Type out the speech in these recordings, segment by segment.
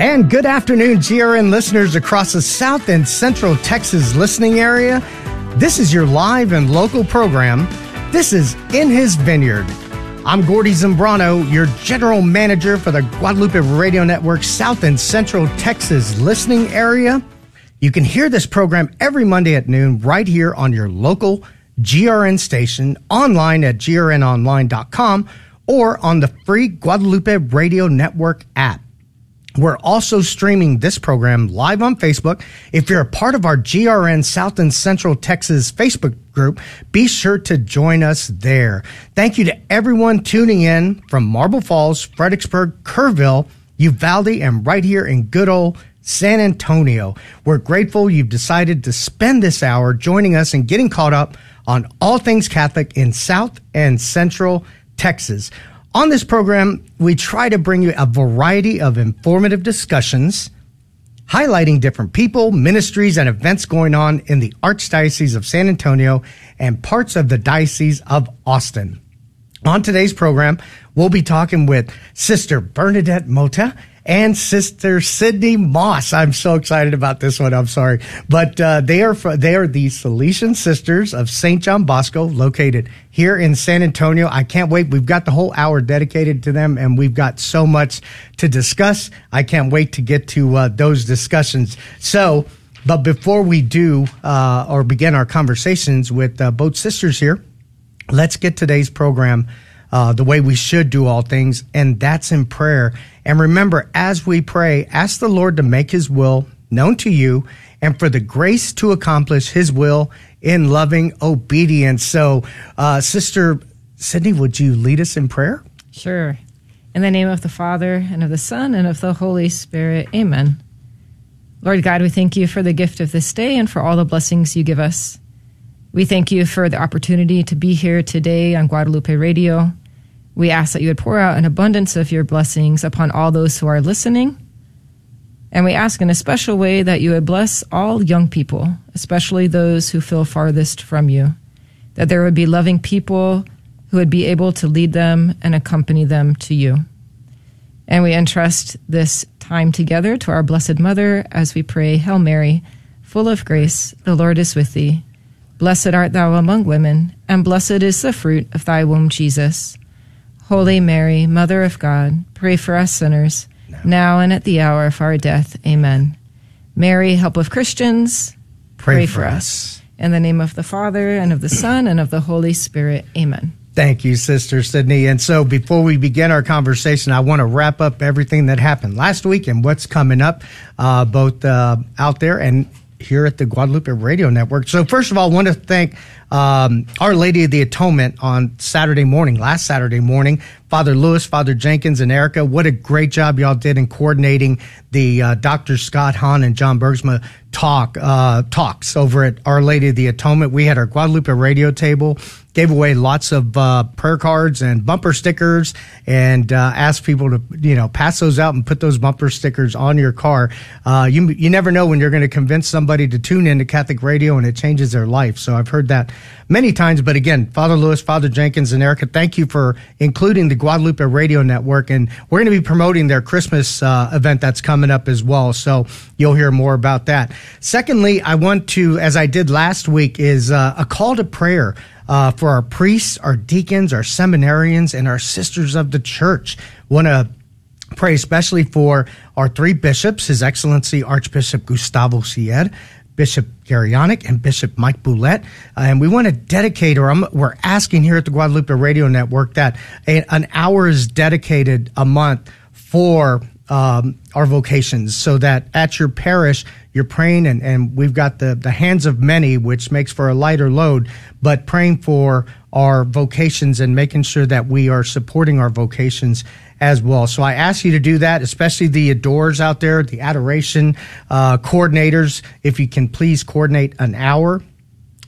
And good afternoon, GRN listeners across the South and Central Texas listening area. This is your live and local program. This is In His Vineyard. I'm Gordy Zambrano, your general manager for the Guadalupe Radio Network South and Central Texas listening area. You can hear this program every Monday at noon right here on your local GRN station, online at grnonline.com, or on the free Guadalupe Radio Network app. We're also streaming this program live on Facebook. If you're a part of our GRN South and Central Texas Facebook group, be sure to join us there. Thank you to everyone tuning in from Marble Falls, Fredericksburg, Kerrville, Uvalde, and right here in good old San Antonio. We're grateful you've decided to spend this hour joining us and getting caught up on all things Catholic in South and Central Texas. On this program, we try to bring you a variety of informative discussions highlighting different people, ministries, and events going on in the Archdiocese of San Antonio and parts of the Diocese of Austin. On today's program, we'll be talking with Sister Bernadette Mota and Sister Sydney Moss. I'm so excited about this one. I'm sorry, but uh, they are they are the Salesian Sisters of Saint John Bosco, located here in San Antonio. I can't wait. We've got the whole hour dedicated to them, and we've got so much to discuss. I can't wait to get to uh, those discussions. So. But before we do uh, or begin our conversations with uh, both sisters here, let's get today's program uh, the way we should do all things, and that's in prayer. And remember, as we pray, ask the Lord to make his will known to you and for the grace to accomplish his will in loving obedience. So, uh, Sister Sydney, would you lead us in prayer? Sure. In the name of the Father, and of the Son, and of the Holy Spirit. Amen. Lord God, we thank you for the gift of this day and for all the blessings you give us. We thank you for the opportunity to be here today on Guadalupe Radio. We ask that you would pour out an abundance of your blessings upon all those who are listening. And we ask in a special way that you would bless all young people, especially those who feel farthest from you, that there would be loving people who would be able to lead them and accompany them to you. And we entrust this time together to our Blessed Mother as we pray, Hail Mary, full of grace, the Lord is with thee. Blessed art thou among women, and blessed is the fruit of thy womb, Jesus. Holy Mary, Mother of God, pray for us sinners, now, now and at the hour of our death. Amen. Mary, help of Christians, pray, pray for, us. us. In the name of the Father, and of the Son, and of the Holy Spirit. Amen. Thank you, Sister Sydney. And so before we begin our conversation, I want to wrap up everything that happened last week and what's coming up, uh, both uh, out there and here at the Guadalupe Radio Network. So first of all, I want to thank um, Our Lady of the Atonement on Saturday morning, last Saturday morning. Father Lewis, Father Jenkins, and Erica, what a great job y'all did in coordinating the uh, Dr. Scott Hahn and John Bergsma talk uh, talks over at Our Lady of the Atonement. We had our Guadalupe radio table gave away lots of uh, prayer cards and bumper stickers and uh, asked people to you know pass those out and put those bumper stickers on your car. Uh, you you never know when you're going to convince somebody to tune into Catholic radio and it changes their life. So I've heard that many times. But again, Father Lewis, Father Jenkins, and Erica, thank you for including the Guadalupe Radio Network, and we're going to be promoting their Christmas uh, event that's coming up as well. So you'll hear more about that. Secondly, I want to, as I did last week, is uh, a call to prayer uh, for our priests, our deacons, our seminarians, and our sisters of the church. Want to pray especially for our three bishops, His Excellency Archbishop Gustavo Siller, Bishop Janak, and Bishop Mike Boulette. Uh, and we want to dedicate, or I'm, we're asking here at the Guadalupe Radio Network that a, an hour is dedicated a month for um, our vocations so that at your parish you're praying and, and we've got the, the hands of many which makes for a lighter load but praying for our vocations and making sure that we are supporting our vocations as well so i ask you to do that especially the adores out there the adoration uh, coordinators if you can please coordinate an hour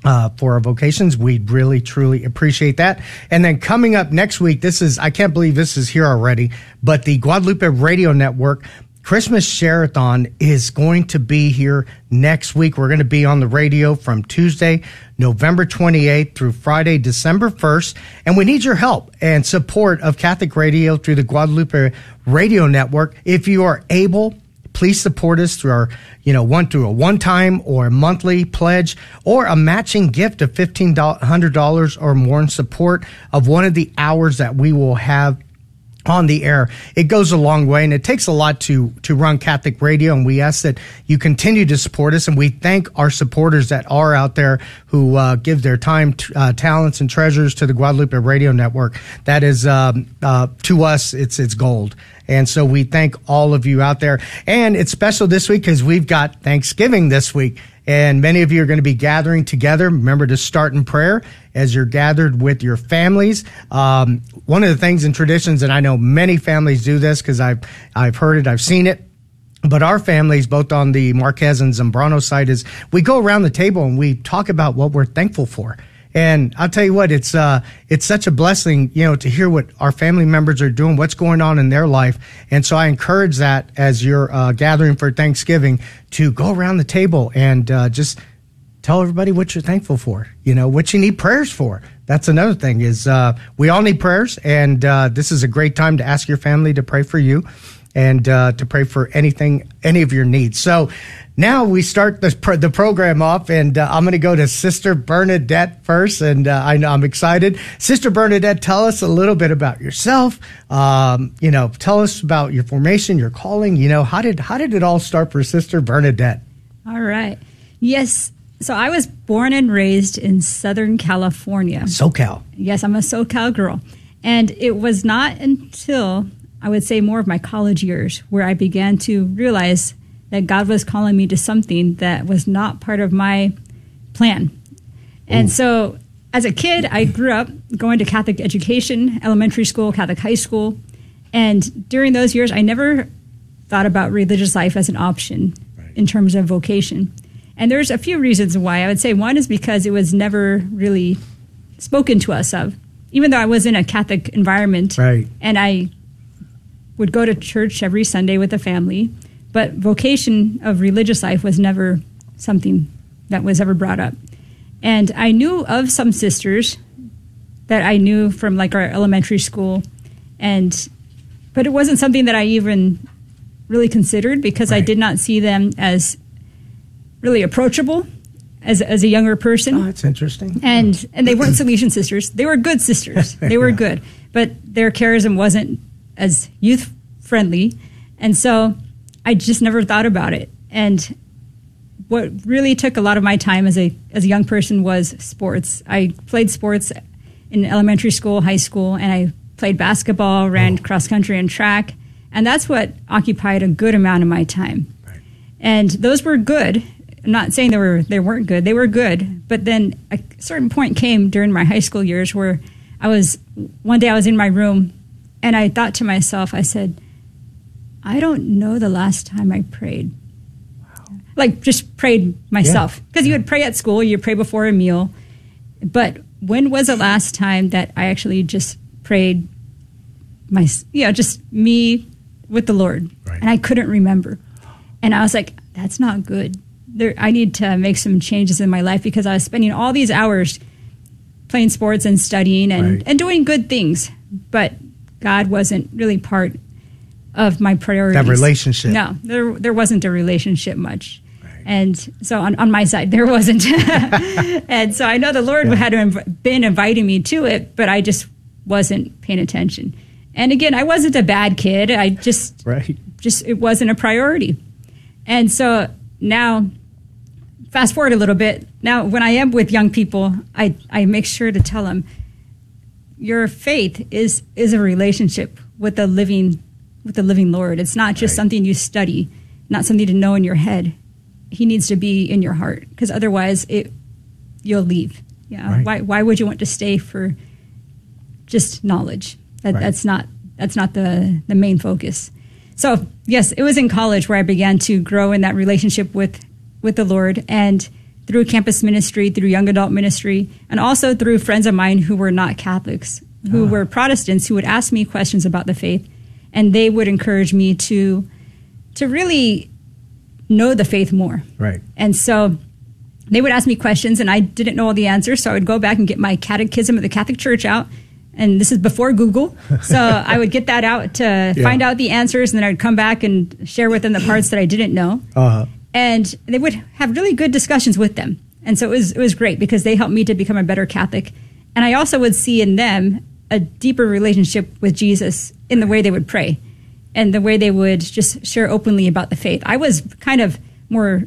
uh, for our vocations. We'd really, truly appreciate that. And then coming up next week, this is, I can't believe this is here already, but the Guadalupe Radio Network Christmas Share-a-thon is going to be here next week. We're going to be on the radio from Tuesday, November 28th through Friday, December 1st. And we need your help and support of Catholic radio through the Guadalupe Radio Network. If you are able, please support us through our, you know, one through a one time or a monthly pledge or a matching gift of $1,500 or more in support of one of the hours that we will have on the air. It goes a long way and it takes a lot to, to run Catholic radio. And we ask that you continue to support us. And we thank our supporters that are out there who uh, give their time, uh, talents and treasures to the Guadalupe Radio Network. That is, um, uh, to us, it's, it's gold. And so we thank all of you out there. And it's special this week because we've got Thanksgiving this week. And many of you are going to be gathering together. Remember to start in prayer as you're gathered with your families. Um, one of the things and traditions, and I know many families do this because I've, I've heard it, I've seen it. But our families, both on the Marquez and Zambrano side, is we go around the table and we talk about what we're thankful for. And I'll tell you what, it's uh, it's such a blessing, you know, to hear what our family members are doing, what's going on in their life. And so I encourage that as you're uh, gathering for Thanksgiving to go around the table and uh, just tell everybody what you're thankful for. You know, what you need prayers for. That's another thing is uh, we all need prayers, and uh, this is a great time to ask your family to pray for you and uh, to pray for anything, any of your needs. So now we start the, pro- the program off, and uh, I'm going to go to Sister Bernadette first, and uh, I know I'm excited. Sister Bernadette, tell us a little bit about yourself. Um, you know, tell us about your formation, your calling. You know, how did how did it all start for Sister Bernadette? All right. Yes. So I was born and raised in Southern California. SoCal. Yes, I'm a SoCal girl. And it was not until I would say more of my college years where I began to realize that God was calling me to something that was not part of my plan. And Ooh. so as a kid, I grew up going to Catholic education, elementary school, Catholic high school. And during those years, I never thought about religious life as an option right. in terms of vocation. And there's a few reasons why. I would say one is because it was never really spoken to us of. Even though I was in a Catholic environment right. and I would go to church every Sunday with the family, but vocation of religious life was never something that was ever brought up. And I knew of some sisters that I knew from like our elementary school, and but it wasn't something that I even really considered because right. I did not see them as really approachable as as a younger person. Oh, that's interesting. And and they weren't Salesian sisters. They were good sisters. They were yeah. good, but their charism wasn't as youth friendly, and so I just never thought about it. And what really took a lot of my time as a as a young person was sports. I played sports in elementary school, high school, and I played basketball, ran oh. cross country and track, and that's what occupied a good amount of my time. Right. And those were good. I'm not saying they were they weren't good. They were good, but then a certain point came during my high school years where I was one day I was in my room and I thought to myself, I said, I don't know the last time I prayed. Wow. Like just prayed myself. Because yeah. you would pray at school, you pray before a meal. But when was the last time that I actually just prayed my you know, just me with the Lord? Right. And I couldn't remember. And I was like, that's not good. There, I need to make some changes in my life because I was spending all these hours playing sports and studying and, right. and doing good things. But God wasn't really part of my priorities. That relationship. No, there there wasn't a relationship much. Right. And so on, on my side, there wasn't. and so I know the Lord yeah. had inv- been inviting me to it, but I just wasn't paying attention. And again, I wasn't a bad kid. I just, right. just it wasn't a priority. And so now, fast forward a little bit. Now, when I am with young people, I, I make sure to tell them, your faith is is a relationship with the living with the living Lord. It's not just right. something you study, not something to know in your head. He needs to be in your heart because otherwise it you'll leave. Yeah. Right. Why why would you want to stay for just knowledge? That right. that's not that's not the the main focus. So, yes, it was in college where I began to grow in that relationship with with the Lord and through campus ministry, through young adult ministry, and also through friends of mine who were not Catholics, who oh. were Protestants, who would ask me questions about the faith and they would encourage me to to really know the faith more. Right. And so they would ask me questions and I didn't know all the answers, so I would go back and get my catechism of the Catholic Church out, And this is before Google. So I would get that out to Yeah. find out the answers, and then I'd come back and share with them the parts that I didn't know. Uh-huh. And they would have really good discussions with them. And so it was, it was great because they helped me to become a better Catholic. And I also would see in them a deeper relationship with Jesus in the way they would pray and the way they would just share openly about the faith. I was kind of more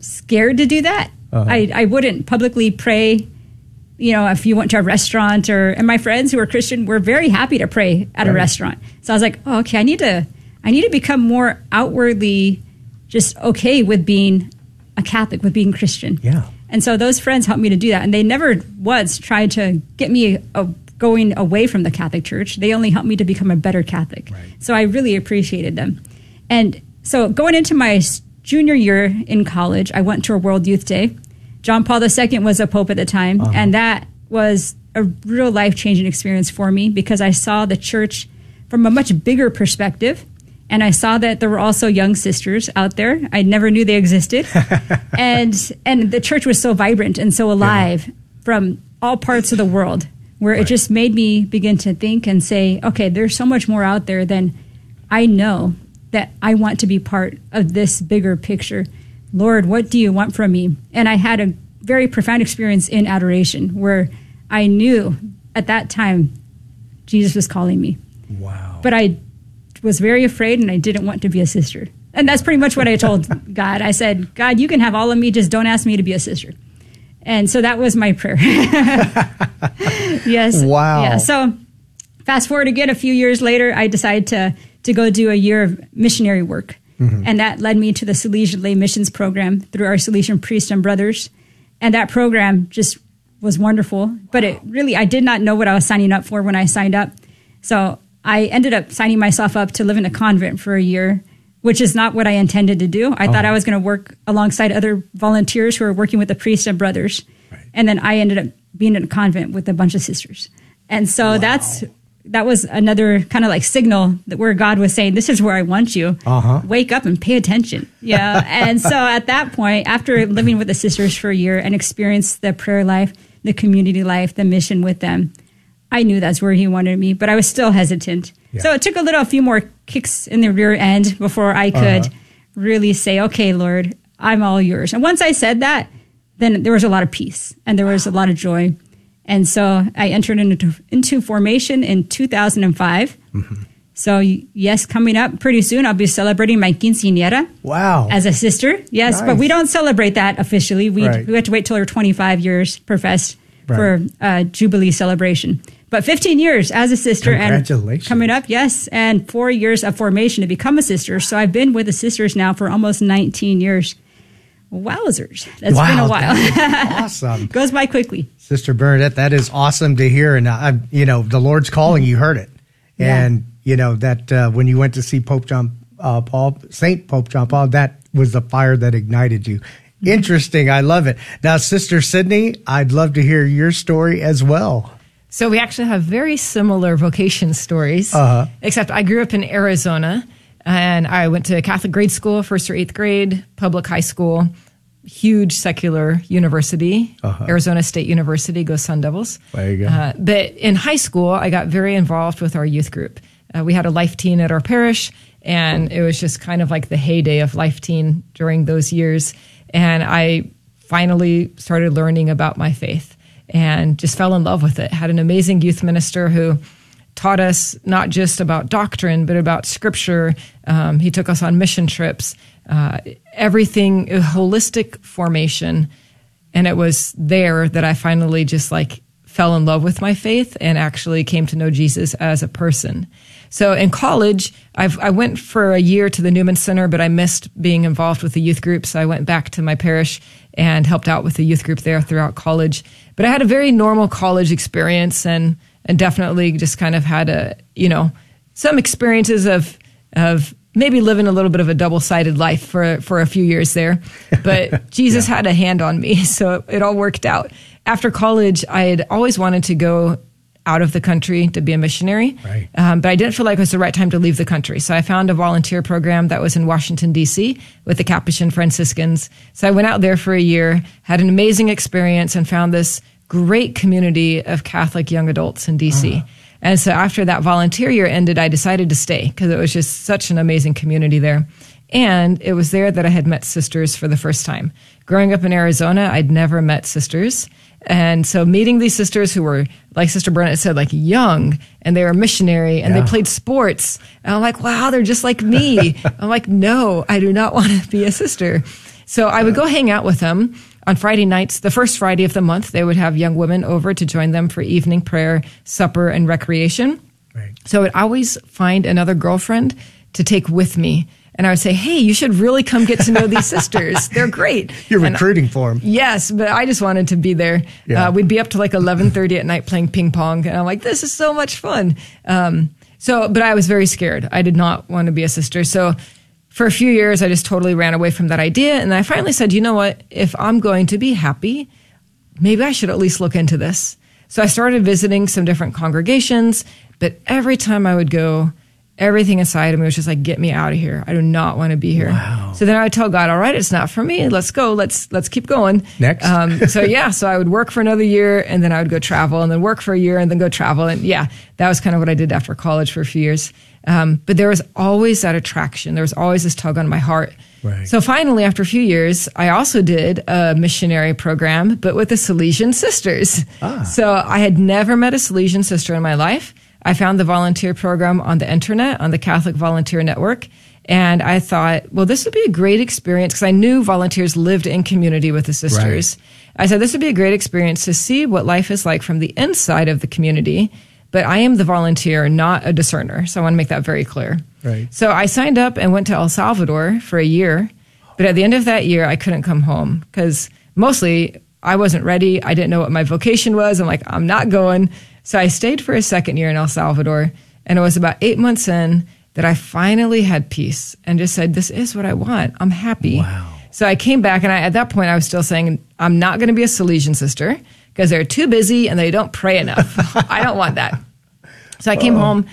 scared to do that. Uh-huh. I, I wouldn't publicly pray, you know, if you went to a restaurant or, and my friends who are Christian were very happy to pray at a restaurant. So I was like, oh, okay, I need to, I need to become more outwardly just okay with being a Catholic, with being Christian. Yeah. And so those friends helped me to do that. And they never once tried to get me uh, going away from the Catholic Church. They only helped me to become a better Catholic. Right. So I really appreciated them. And so going into my junior year in college, I went to a World Youth Day. John Paul II was a pope at the time. Uh-huh. And that was a real life changing experience for me because I saw the church from a much bigger perspective. And I saw that there were also young sisters out there. I never knew they existed. and and the church was so vibrant and so alive from all parts of the world where it just made me begin to think and say, okay, there's so much more out there than I know that I want to be part of this bigger picture. Lord, what do you want from me? And I had a very profound experience in adoration where I knew at that time Jesus was calling me Wow. but I was very afraid and I didn't want to be a sister. And that's pretty much what I told God. I said, God, you can have all of me, just don't ask me to be a sister. And so that was my prayer. yes. Wow. Yeah. So fast forward again a few years later, I decided to to go do a year of missionary work. Mm-hmm. And that led me to the Salesian Lay Missions Program through our Salesian Priest and Brothers. And that program just was wonderful. But it really, I did not know what I was signing up for when I signed up. So I ended up signing myself up to live in a convent for a year, which is not what I intended to do. I thought I was going to work alongside other volunteers who are working with the priests and brothers. And then I ended up being in a convent with a bunch of sisters. And so that's that was another kind of like signal that where God was saying, "This is where I want you. Uh-huh. Wake up and pay attention." Yeah. and so at that point, after living with the sisters for a year and experienced the prayer life, the community life, the mission with them, I knew that's where He wanted me. But I was still hesitant. Yeah. So it took a little, a few more kicks in the rear end before I could Uh-huh. really say, "Okay, Lord, I'm all yours." And once I said that, then there was a lot of peace and there was a lot of joy. And so I entered into, into formation in 2005. Mm-hmm. So, yes, coming up pretty soon, I'll be celebrating my quinceañera wow. as a sister. Yes, but we don't celebrate that officially. We, Right. we have to wait till we're 25 years professed Right. for a Jubilee celebration. But 15 years as a sister and Congratulations. coming up, yes, and four years of formation to become a sister. So I've been with the sisters now for almost 19 years. Wowzers. That's wow. been a while. awesome. Goes by quickly. Sister Bernadette, that is awesome to hear. And, uh, you know, the Lord's calling, you heard it. Yeah. And, you know, that uh, when you went to see Pope John uh, Paul, St. Pope John Paul, that was the fire that ignited you. Interesting. I love it. Now, Sister Sydney, I'd love to hear your story as well. So we actually have very similar vocation stories, Uh-huh. except I grew up in Arizona and I went to Catholic grade school, first or eighth grade, public high school, huge secular university, Uh-huh. Arizona State University, go Sun Devils. There you go. Uh, but in high school, I got very involved with our youth group. Uh, we had a life teen at our parish, and it was just kind of like the heyday of life teen during those years. And I finally started learning about my faith and just fell in love with it. Had an amazing youth minister who taught us not just about doctrine, but about scripture. Um, he took us on mission trips, uh, everything, holistic formation. And it was there that I finally just like fell in love with my faith and actually came to know Jesus as a person. So in college, I've, I went for a year to the Newman Center, but I missed being involved with the youth group. So I went back to my parish and helped out with the youth group there throughout college. But I had a very normal college experience and, and definitely just kind of had a, you know, some experiences of, of maybe living a little bit of a double-sided life for, for a few years there. But Jesus had a hand on me. So it all worked out. After college, I had always wanted to go out of the country to be a missionary. Right. Um, but I didn't feel like it was the right time to leave the country. So I found a volunteer program that was in Washington, D.C. with the Capuchin Franciscans. So I went out there for a year, had an amazing experience, and found this great community of Catholic young adults in DC. And so after that volunteer year ended, I decided to stay because it was just such an amazing community there. And it was there that I had met sisters for the first time. Growing up in Arizona, I'd never met sisters. And so meeting these sisters who were, like Sister Bernadette said, like young and they were missionary and Yeah. they played sports. And I'm like, wow, they're just like me. I'm like, no, I do not want to be a sister. So I would go hang out with them on Friday nights. The first Friday of the month, they would have young women over to join them for evening prayer, supper, and recreation. Right. So I would always find another girlfriend to take with me. And I would say, hey, you should really come get to know these sisters. They're great. You're And- recruiting for them. Yes, but I just wanted to be there. Yeah. Uh, we'd be up to like eleven thirty at night playing ping pong, and I'm like, this is so much fun. Um, so, but I was very scared. I did not want to be a sister. So, for a few years, I just totally ran away from that idea, and I finally said, you know what? If I'm going to be happy, maybe I should at least look into this. So I started visiting some different congregations, but every time I would go, everything inside of me was just like, get me out of here. I do not want to be here. Wow. So then I would tell God, all right, it's not for me. Let's go. Let's, let's keep going. Next. Um, so yeah, so I would work for another year and then I would go travel and then work for a year and then go travel. And yeah, that was kind of what I did after college for a few years. Um, but there was always that attraction. There was always this tug on my heart. Right. So finally, after a few years, I also did a missionary program, but with the Salesian Sisters. Ah. So I had never met a Salesian sister in my life. I found the volunteer program on the internet, on the Catholic Volunteer Network. And I thought, well, this would be a great experience because I knew volunteers lived in community with the sisters. I said, this would be a great experience to see what life is like from the inside of the community. But I am the volunteer, not a discerner. So I want to make that very clear. Right. So I signed up and went to El Salvador for a year. But at the end of that year, I couldn't come home because mostly I wasn't ready. I didn't know what my vocation was. I'm like, I'm not going. So I stayed for a second year in El Salvador. And it was about eight months in that I finally had peace and just said, This is what I want. I'm happy. Wow. So I came back, and I, at that point, I was still saying, I'm not going to be a Salesian sister because they're too busy and they don't pray enough. I don't want that. So I came oh. home,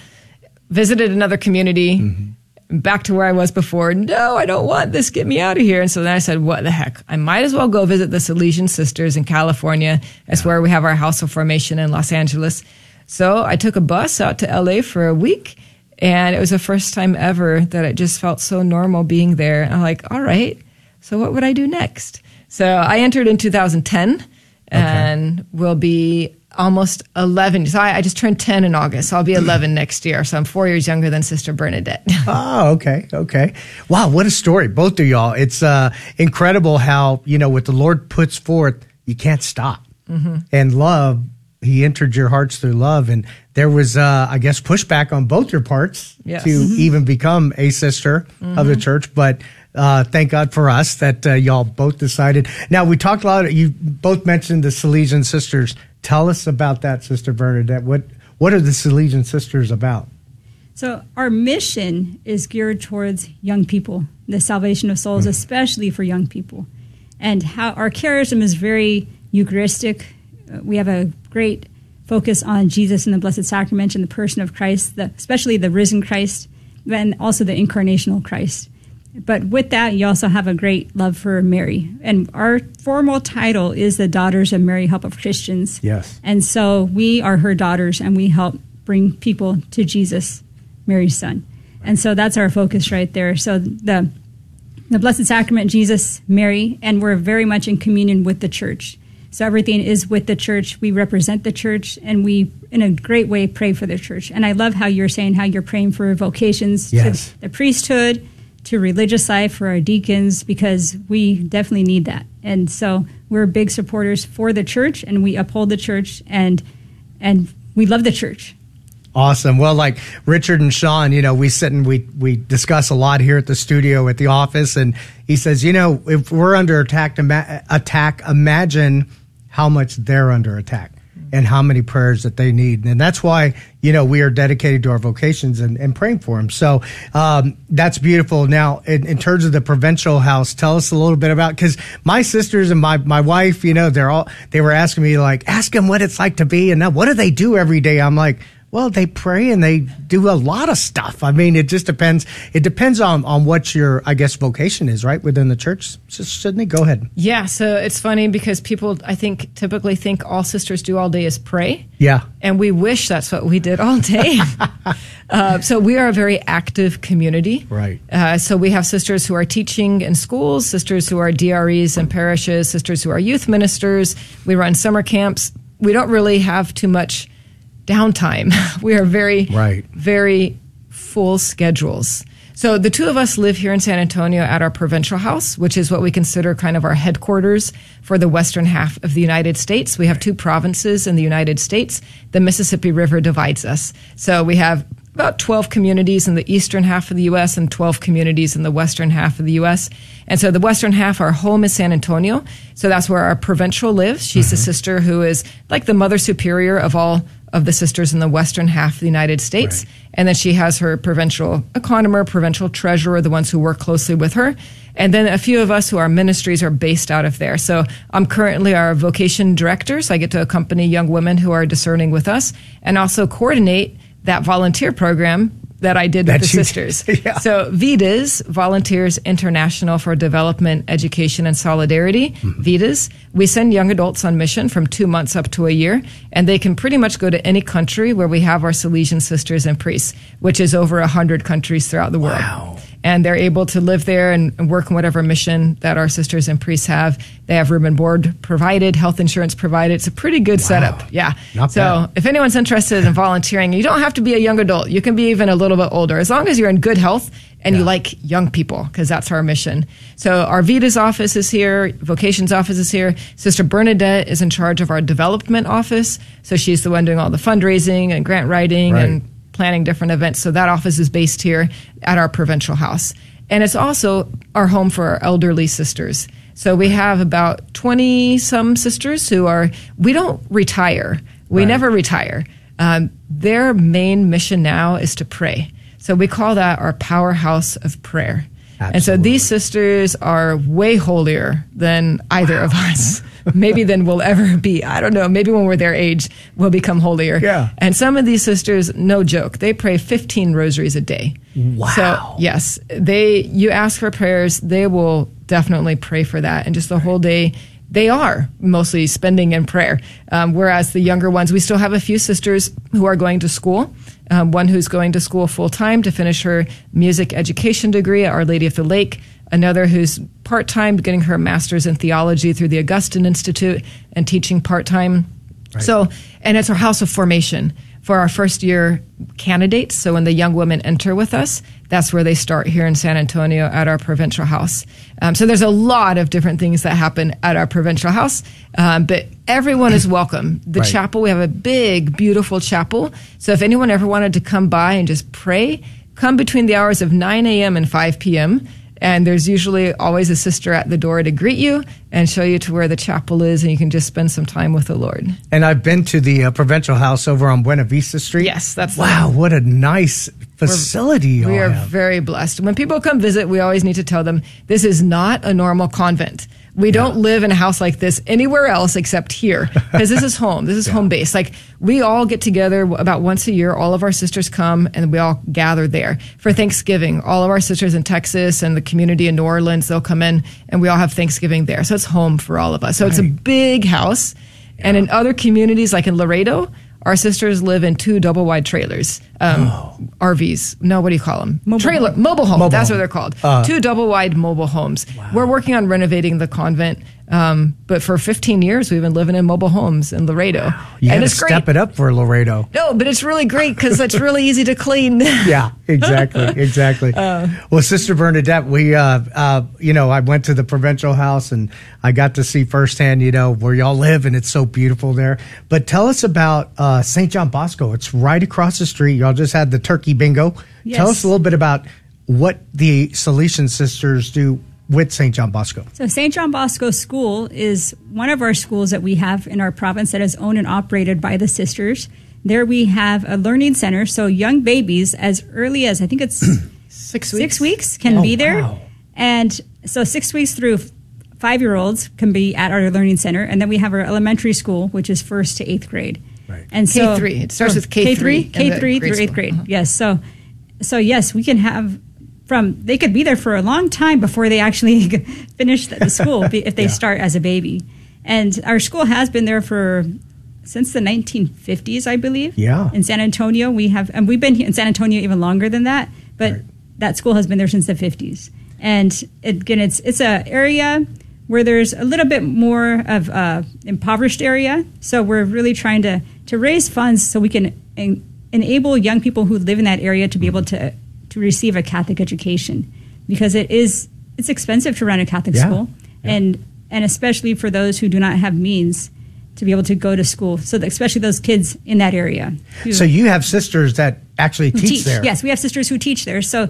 visited another community, mm-hmm. Back to where I was before. No, I don't want this. Get me out of here. And so then I said, what the heck? I might as well go visit the Salesian Sisters in California. That's where we have our house of formation in Los Angeles. So I took a bus out to LA for a week. And it was the first time ever that it just felt so normal being there. And I'm like, all right, so what would I do next? So I entered in 2010 and will be almost 11. So I, I just turned 10 in August. So I'll be 11 next year. So I'm four years younger than Sister Bernadette. Oh, okay, okay. Wow, what a story, both of y'all. It's uh, incredible how you know what the Lord puts forth, you can't stop. Mm-hmm. And love, He entered your hearts through love, and there was, uh, I guess, pushback on both your parts Yes. to Mhm. even become a sister of the church, but. Uh, thank God for us that uh, y'all both decided. Now we talked a lot. You both mentioned the Salesian sisters. Tell us about that, Sister Bernadette. What what are the Salesian sisters about? So our mission is geared towards young people, the salvation of souls, especially for young people, and how our charism is very Eucharistic. Uh, We have a great focus on Jesus and the Blessed Sacrament and the person of Christ, the, especially the risen Christ, and also the incarnational Christ. But with that, you also have a great love for Mary, and our formal title is the Daughters of Mary, Help of Christians. Yes. And so we are her daughters and we help bring people to Jesus, Mary's son. And so that's our focus right there. So the the Blessed Sacrament, Jesus, Mary, and we're very much in communion with the church. So everything is with the church. We represent the church and we, in a great way, pray for the church. And I love how you're saying how you're praying for vocations Yes. to the priesthood, to religious life, for our deacons, because we definitely need that. And so we're big supporters for the church and we uphold the church and and we love the church. Awesome. Well, like Richard and Sean, you know, we sit and we we discuss a lot here at the studio at the office, and he says, you know, if we're under attack, attack, imagine how much they're under attack and how many prayers that they need, and that's why you know we are dedicated to our vocations and, and praying for them. So um, that's beautiful. Now, in, in terms of the provincial house, tell us a little bit about because my sisters and my my wife, you know, they're all they were asking me like, ask them what it's like to be, and now what do they do every day? I'm like Well, they pray and they do a lot of stuff. I mean, it just depends. It depends on, on what your, I guess, vocation is, right, within the church. Sydney, go ahead. Yeah, so it's funny because people, I think, typically think all sisters do all day is pray. Yeah. And we wish that's what we did all day. uh, so we are a very active community. Right. Uh, so we have sisters who are teaching in schools, sisters who are DREs in parishes, sisters who are youth ministers. We run summer camps. We don't really have too much downtime. we are very, right. very full schedules. So the two of us live here in San Antonio at our provincial house, which is what we consider kind of our headquarters for the western half of the United States. We have two provinces in the United States. The Mississippi River divides us. So we have about 12 communities in the eastern half of the U.S. and 12 communities in the western half of the U.S. And so the western half, our home is San Antonio. So that's where our provincial lives. She's mm-hmm. the sister who is like the mother superior of all of the sisters in the western half of the United States. Right. And then she has her provincial economer, provincial treasurer, the ones who work closely with her. And then a few of us who are ministries are based out of there. So I'm currently our vocation director. So I get to accompany young women who are discerning with us and also coordinate that volunteer program that I did with the sisters. yeah. So VIDAS, Volunteers International for Development, Education, and Solidarity, mm-hmm. VIDAS, we send young adults on mission from two months up to a year, and they can pretty much go to any country where we have our Salesian sisters and priests, which is over 100 countries throughout the world. Wow and they're able to live there and, work in whatever mission that our sisters and priests have. They have room and board provided, health insurance provided. It's a pretty good wow. setup. Yeah. Not so bad. if anyone's interested in volunteering, you don't have to be a young adult. You can be even a little bit older, as long as you're in good health and yeah. you like young people, because that's our mission. So our VIDAS office is here, vocations office is here. Sister Bernadette is in charge of our development office. So she's the one doing all the fundraising and grant writing right. and planning different events. So that office is based here at our provincial house. And it's also our home for our elderly sisters. So we have about 20 some sisters who are, we don't retire. We right. never retire. Um, their main mission now is to pray. So we call that our powerhouse of prayer. Absolutely. And so these sisters are way holier than either wow. of us. Maybe than we'll ever be. I don't know. Maybe when we're their age, we'll become holier. Yeah. And some of these sisters, no joke, they pray 15 rosaries a day. Wow. So, yes, they, you ask for prayers, they will definitely pray for that. And just the whole day, they are mostly spending in prayer. Um, whereas the younger ones, we still have a few sisters who are going to school. Um, one who's going to school full time to finish her music education degree at Our Lady of the Lake another who's part time, getting her master's in theology through the Augustine Institute and teaching part time. Right. So, and it's our house of formation for our first year candidates. So when the young women enter with us, that's where they start here in San Antonio at our provincial house. Um, so there's a lot of different things that happen at our provincial house, um, but everyone is welcome. The right. chapel, we have a big, beautiful chapel. So if anyone ever wanted to come by and just pray, come between the hours of 9 a.m. and 5 p.m. And there's usually always a sister at the door to greet you and show you to where the chapel is, and you can just spend some time with the Lord. And I've been to the uh, provincial house over on Buena Vista Street. Yes, that's wow. What a nice facility! we are have. very blessed. When people come visit, we always need to tell them this is not a normal convent. We yeah. don't live in a house like this anywhere else except here because this is home. This is yeah. home base. Like we all get together about once a year. All of our sisters come and we all gather there for Thanksgiving. All of our sisters in Texas and the community in New Orleans, they'll come in and we all have Thanksgiving there. So it's home for all of us. So right. it's a big house. Yeah. And in other communities like in Laredo, our sisters live in two double wide trailers, um, oh. RVs. No, what do you call them? Mobile Trailer, home. mobile home. Mobile that's home. what they're called. Uh, two double wide mobile homes. Wow. We're working on renovating the convent. Um, but for 15 years, we've been living in mobile homes in Laredo. You and it's step it up for Laredo. No, but it's really great because it's really easy to clean. yeah, exactly, exactly. Uh, well, Sister Bernadette, we, uh, uh, you know, I went to the provincial house and I got to see firsthand, you know, where y'all live, and it's so beautiful there. But tell us about uh, St. John Bosco. It's right across the street. Y'all just had the turkey bingo. Yes. Tell us a little bit about what the Salesian sisters do with St. John Bosco? So, St. John Bosco School is one of our schools that we have in our province that is owned and operated by the sisters. There we have a learning center, so young babies as early as I think it's six weeks, six weeks can oh, be there, wow. and so six weeks through five year olds can be at our learning center, and then we have our elementary school, which is first to eighth grade. Right. And so K3. It starts with K3 K three, in K the three grade through eighth grade. Uh-huh. Yes. So, so yes, we can have from they could be there for a long time before they actually finish the school if they Yeah. start as a baby. And our school has been there for since the 1950s, I believe. Yeah. In San Antonio, we have, and we've been in San Antonio even longer than that. But Right. that school has been there since the 50s. And it, again, it's it's a area where there's a little bit more of a impoverished area. So we're really trying to to raise funds so we can en- enable young people who live in that area to be able to to receive a Catholic education because it is it's expensive to run a Catholic Yeah. school Yeah. and and especially for those who do not have means to be able to go to school. So especially those kids in that area. who- So you have sisters that actually who teach, there. Yes, we have sisters who teach there. So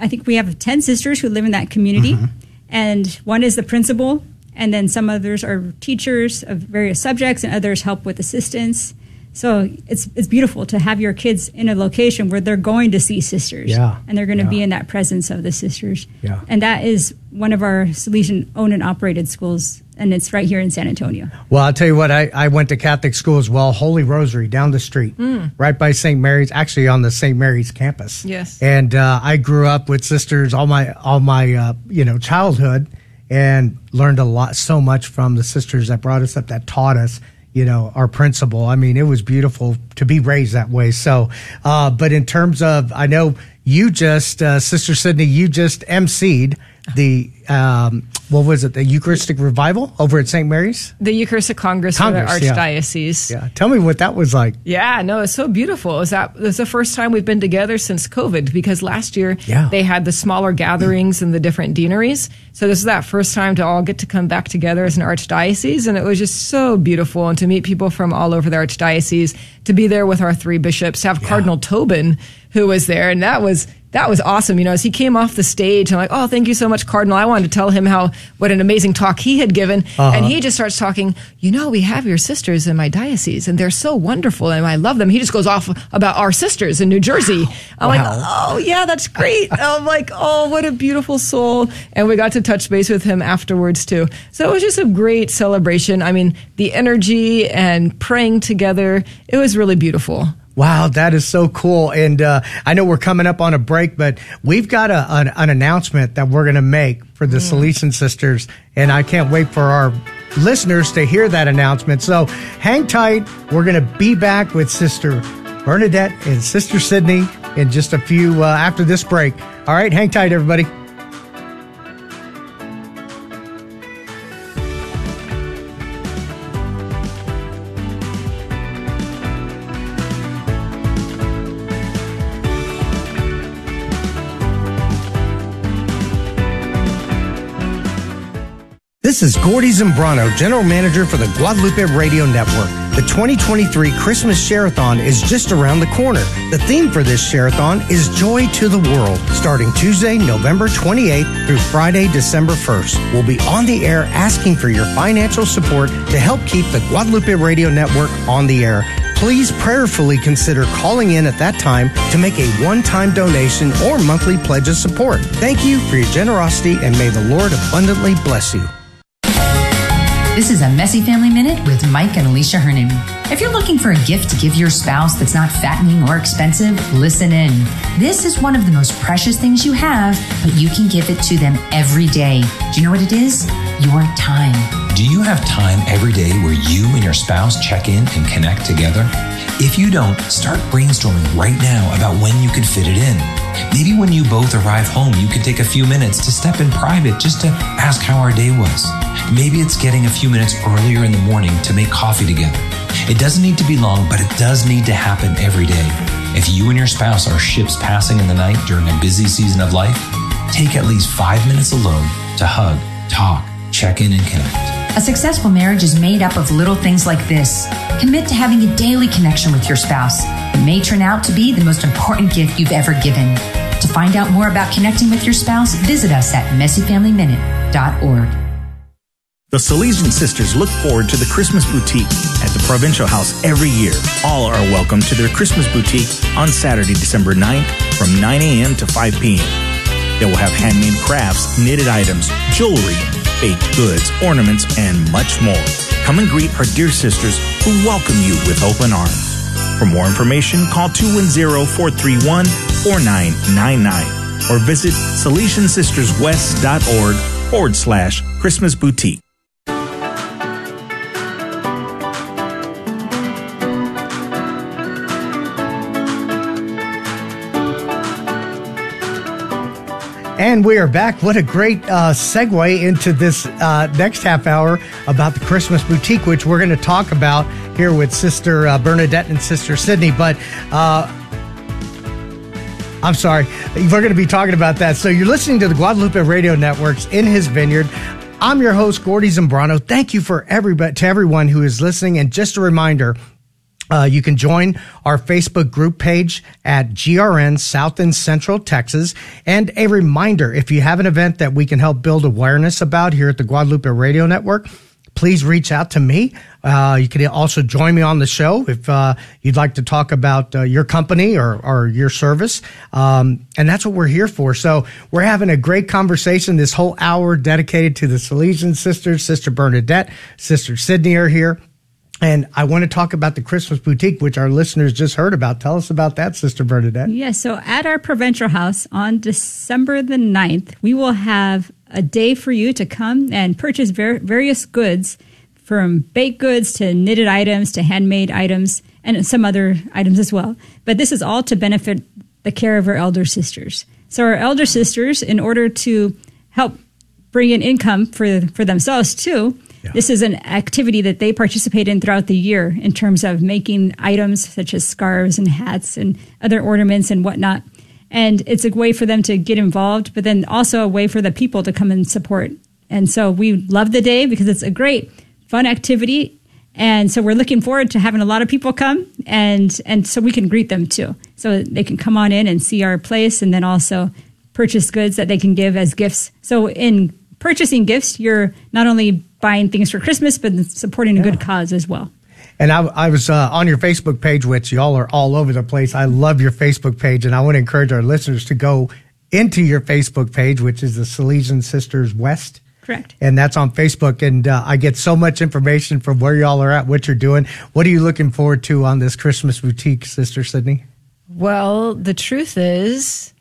I think we have 10 sisters who live in that community. Mm-hmm. And one is the principal, and then some others are teachers of various subjects, and others help with assistance. So it's it's beautiful to have your kids in a location where they're going to see sisters, Yeah, and they're going to be in that presence of the sisters. Yeah. and that is one of our Salesian owned and operated schools, and it's right here in San Antonio. Well, I'll tell you what, I, I went to Catholic school as well, Holy Rosary down the street, right by St. Mary's, actually on the St. Mary's campus. Yes. And uh, I grew up with sisters all my all my uh, you know childhood, and learned a lot, so much from the sisters that brought us up, that taught us, you know, our principal. I mean, it was beautiful to be raised that way. So, uh, but in terms of, I know you just, uh, Sister Sydney, you just emceed the um, what was it, the Eucharistic revival over at St. Mary's. The Eucharistic Congress, for the. Archdiocese. Yeah, tell me what that was like. Yeah, no, it's so beautiful. It was that it was the first time we've been together since COVID because last year Yeah. they had the smaller gatherings in the different deaneries. So this is that first time to all get to come back together as an archdiocese, and it was just so beautiful and to meet people from all over the archdiocese, to be there with our three bishops, to have Cardinal Tobin who was there, and that was that was awesome. You know, as he came off the stage, I'm like, oh, thank you so much, Cardinal. I wanted to tell him how what an amazing talk he had given, Uh-huh. and he just starts talking. You know, we have your sisters in my diocese, and they're so wonderful, and I love them. He just goes off about our sisters in New Jersey. I'm like, oh yeah, that's great. I'm like, oh, what a beautiful soul. And we got to touch base with him afterwards too. So it was just a great celebration. I mean, the energy and praying together, it was really beautiful. Wow, that is so cool. And uh, I know we're coming up on a break, but we've got a, an, an announcement that we're going to make for the Salesian sisters. And I can't wait for our listeners to hear that announcement. So hang tight. We're going to be back with Sister Bernadette and Sister Sydney in just a few uh, after this break. All right, hang tight, everybody. This is Gordy Zambrano, General Manager for the Guadalupe Radio Network. The 2023 Christmas Share-a-thon is just around the corner. The theme for this Share-a-thon is Joy to the World, starting Tuesday, November 28th through Friday, December 1st. We'll be on the air asking for your financial support to help keep the Guadalupe Radio Network on the air. Please prayerfully consider calling in at that time to make a one-time donation or monthly pledge of support. Thank you for your generosity and may the Lord abundantly bless you. This is a Messy Family Minute with Mike and Alicia Hernon. If you're looking for a gift to give your spouse that's not fattening or expensive, listen in. This is one of the most precious things you have, but you can give it to them every day. Do you know what it is? Your time. Do you have time every day where you and your spouse check in and connect together? If you don't, start brainstorming right now about when you could fit it in. Maybe when you both arrive home, you can take a few minutes to step in private just to ask how our day was. Maybe it's getting a few minutes earlier in the morning to make coffee together. It doesn't need to be long, but it does need to happen every day. If you and your spouse are ships passing in the night during a busy season of life, take at least five minutes alone to hug, talk, check in, and connect. A successful marriage is made up of little things like this. Commit to having a daily connection with your spouse. It may turn out to be the most important gift you've ever given. To find out more about connecting with your spouse, visit us at messyfamilyminute.org. The Salesian Sisters look forward to the Christmas Boutique at the Provincial House every year. All are welcome to their Christmas Boutique on Saturday, December 9th from 9 a.m. to 5 p.m. They will have handmade crafts, knitted items, jewelry, baked goods, ornaments, and much more. Come and greet our dear sisters who welcome you with open arms. For more information, call 210-431-4999 or visit SalesianSistersWest.org forward slash Christmas Boutique. And we are back. What a great uh, segue into this uh, next half hour about the Christmas boutique, which we're going to talk about here with Sister uh, Bernadette and Sister Sydney. But uh, I'm sorry, we're going to be talking about that. So you're listening to the Guadalupe Radio Networks in His Vineyard. I'm your host, Gordy Zambrano. Thank you for everybody to everyone who is listening. And just a reminder, uh, you can join our Facebook group page at GRN South and Central Texas. And a reminder, if you have an event that we can help build awareness about here at the Guadalupe Radio Network, please reach out to me. Uh, you can also join me on the show if uh, you'd like to talk about uh, your company or, or your service. Um, and that's what we're here for. So we're having a great conversation this whole hour dedicated to the Salesian sisters. Sister Bernadette, Sister Sydney are here. And I want to talk about the Christmas boutique, which our listeners just heard about. Tell us about that, Sister Bernadette. Yes, so at our provincial house on December the 9th, we will have a day for you to come and purchase ver- various goods from baked goods to knitted items to handmade items and some other items as well. But this is all to benefit the care of our elder sisters. So our elder sisters, in order to help bring in income for, for themselves too, This is an activity that they participate in throughout the year in terms of making items such as scarves and hats and other ornaments and whatnot. And it's a way for them to get involved, but then also a way for the people to come and support. And so we love the day because it's a great, fun activity. And so we're looking forward to having a lot of people come and, and so we can greet them too. So they can come on in and see our place and then also purchase goods that they can give as gifts. So in purchasing gifts, you're not only buying things for Christmas, but supporting a yeah. good cause as well. And I, I was uh, on your Facebook page, which y'all are all over the place. I love your Facebook page, and I want to encourage our listeners to go into your Facebook page, which is the Salesian Sisters West. Correct. And that's on Facebook. And uh, I get so much information from where y'all are at, what you're doing. What are you looking forward to on this Christmas boutique, Sister Sydney? Well, the truth is,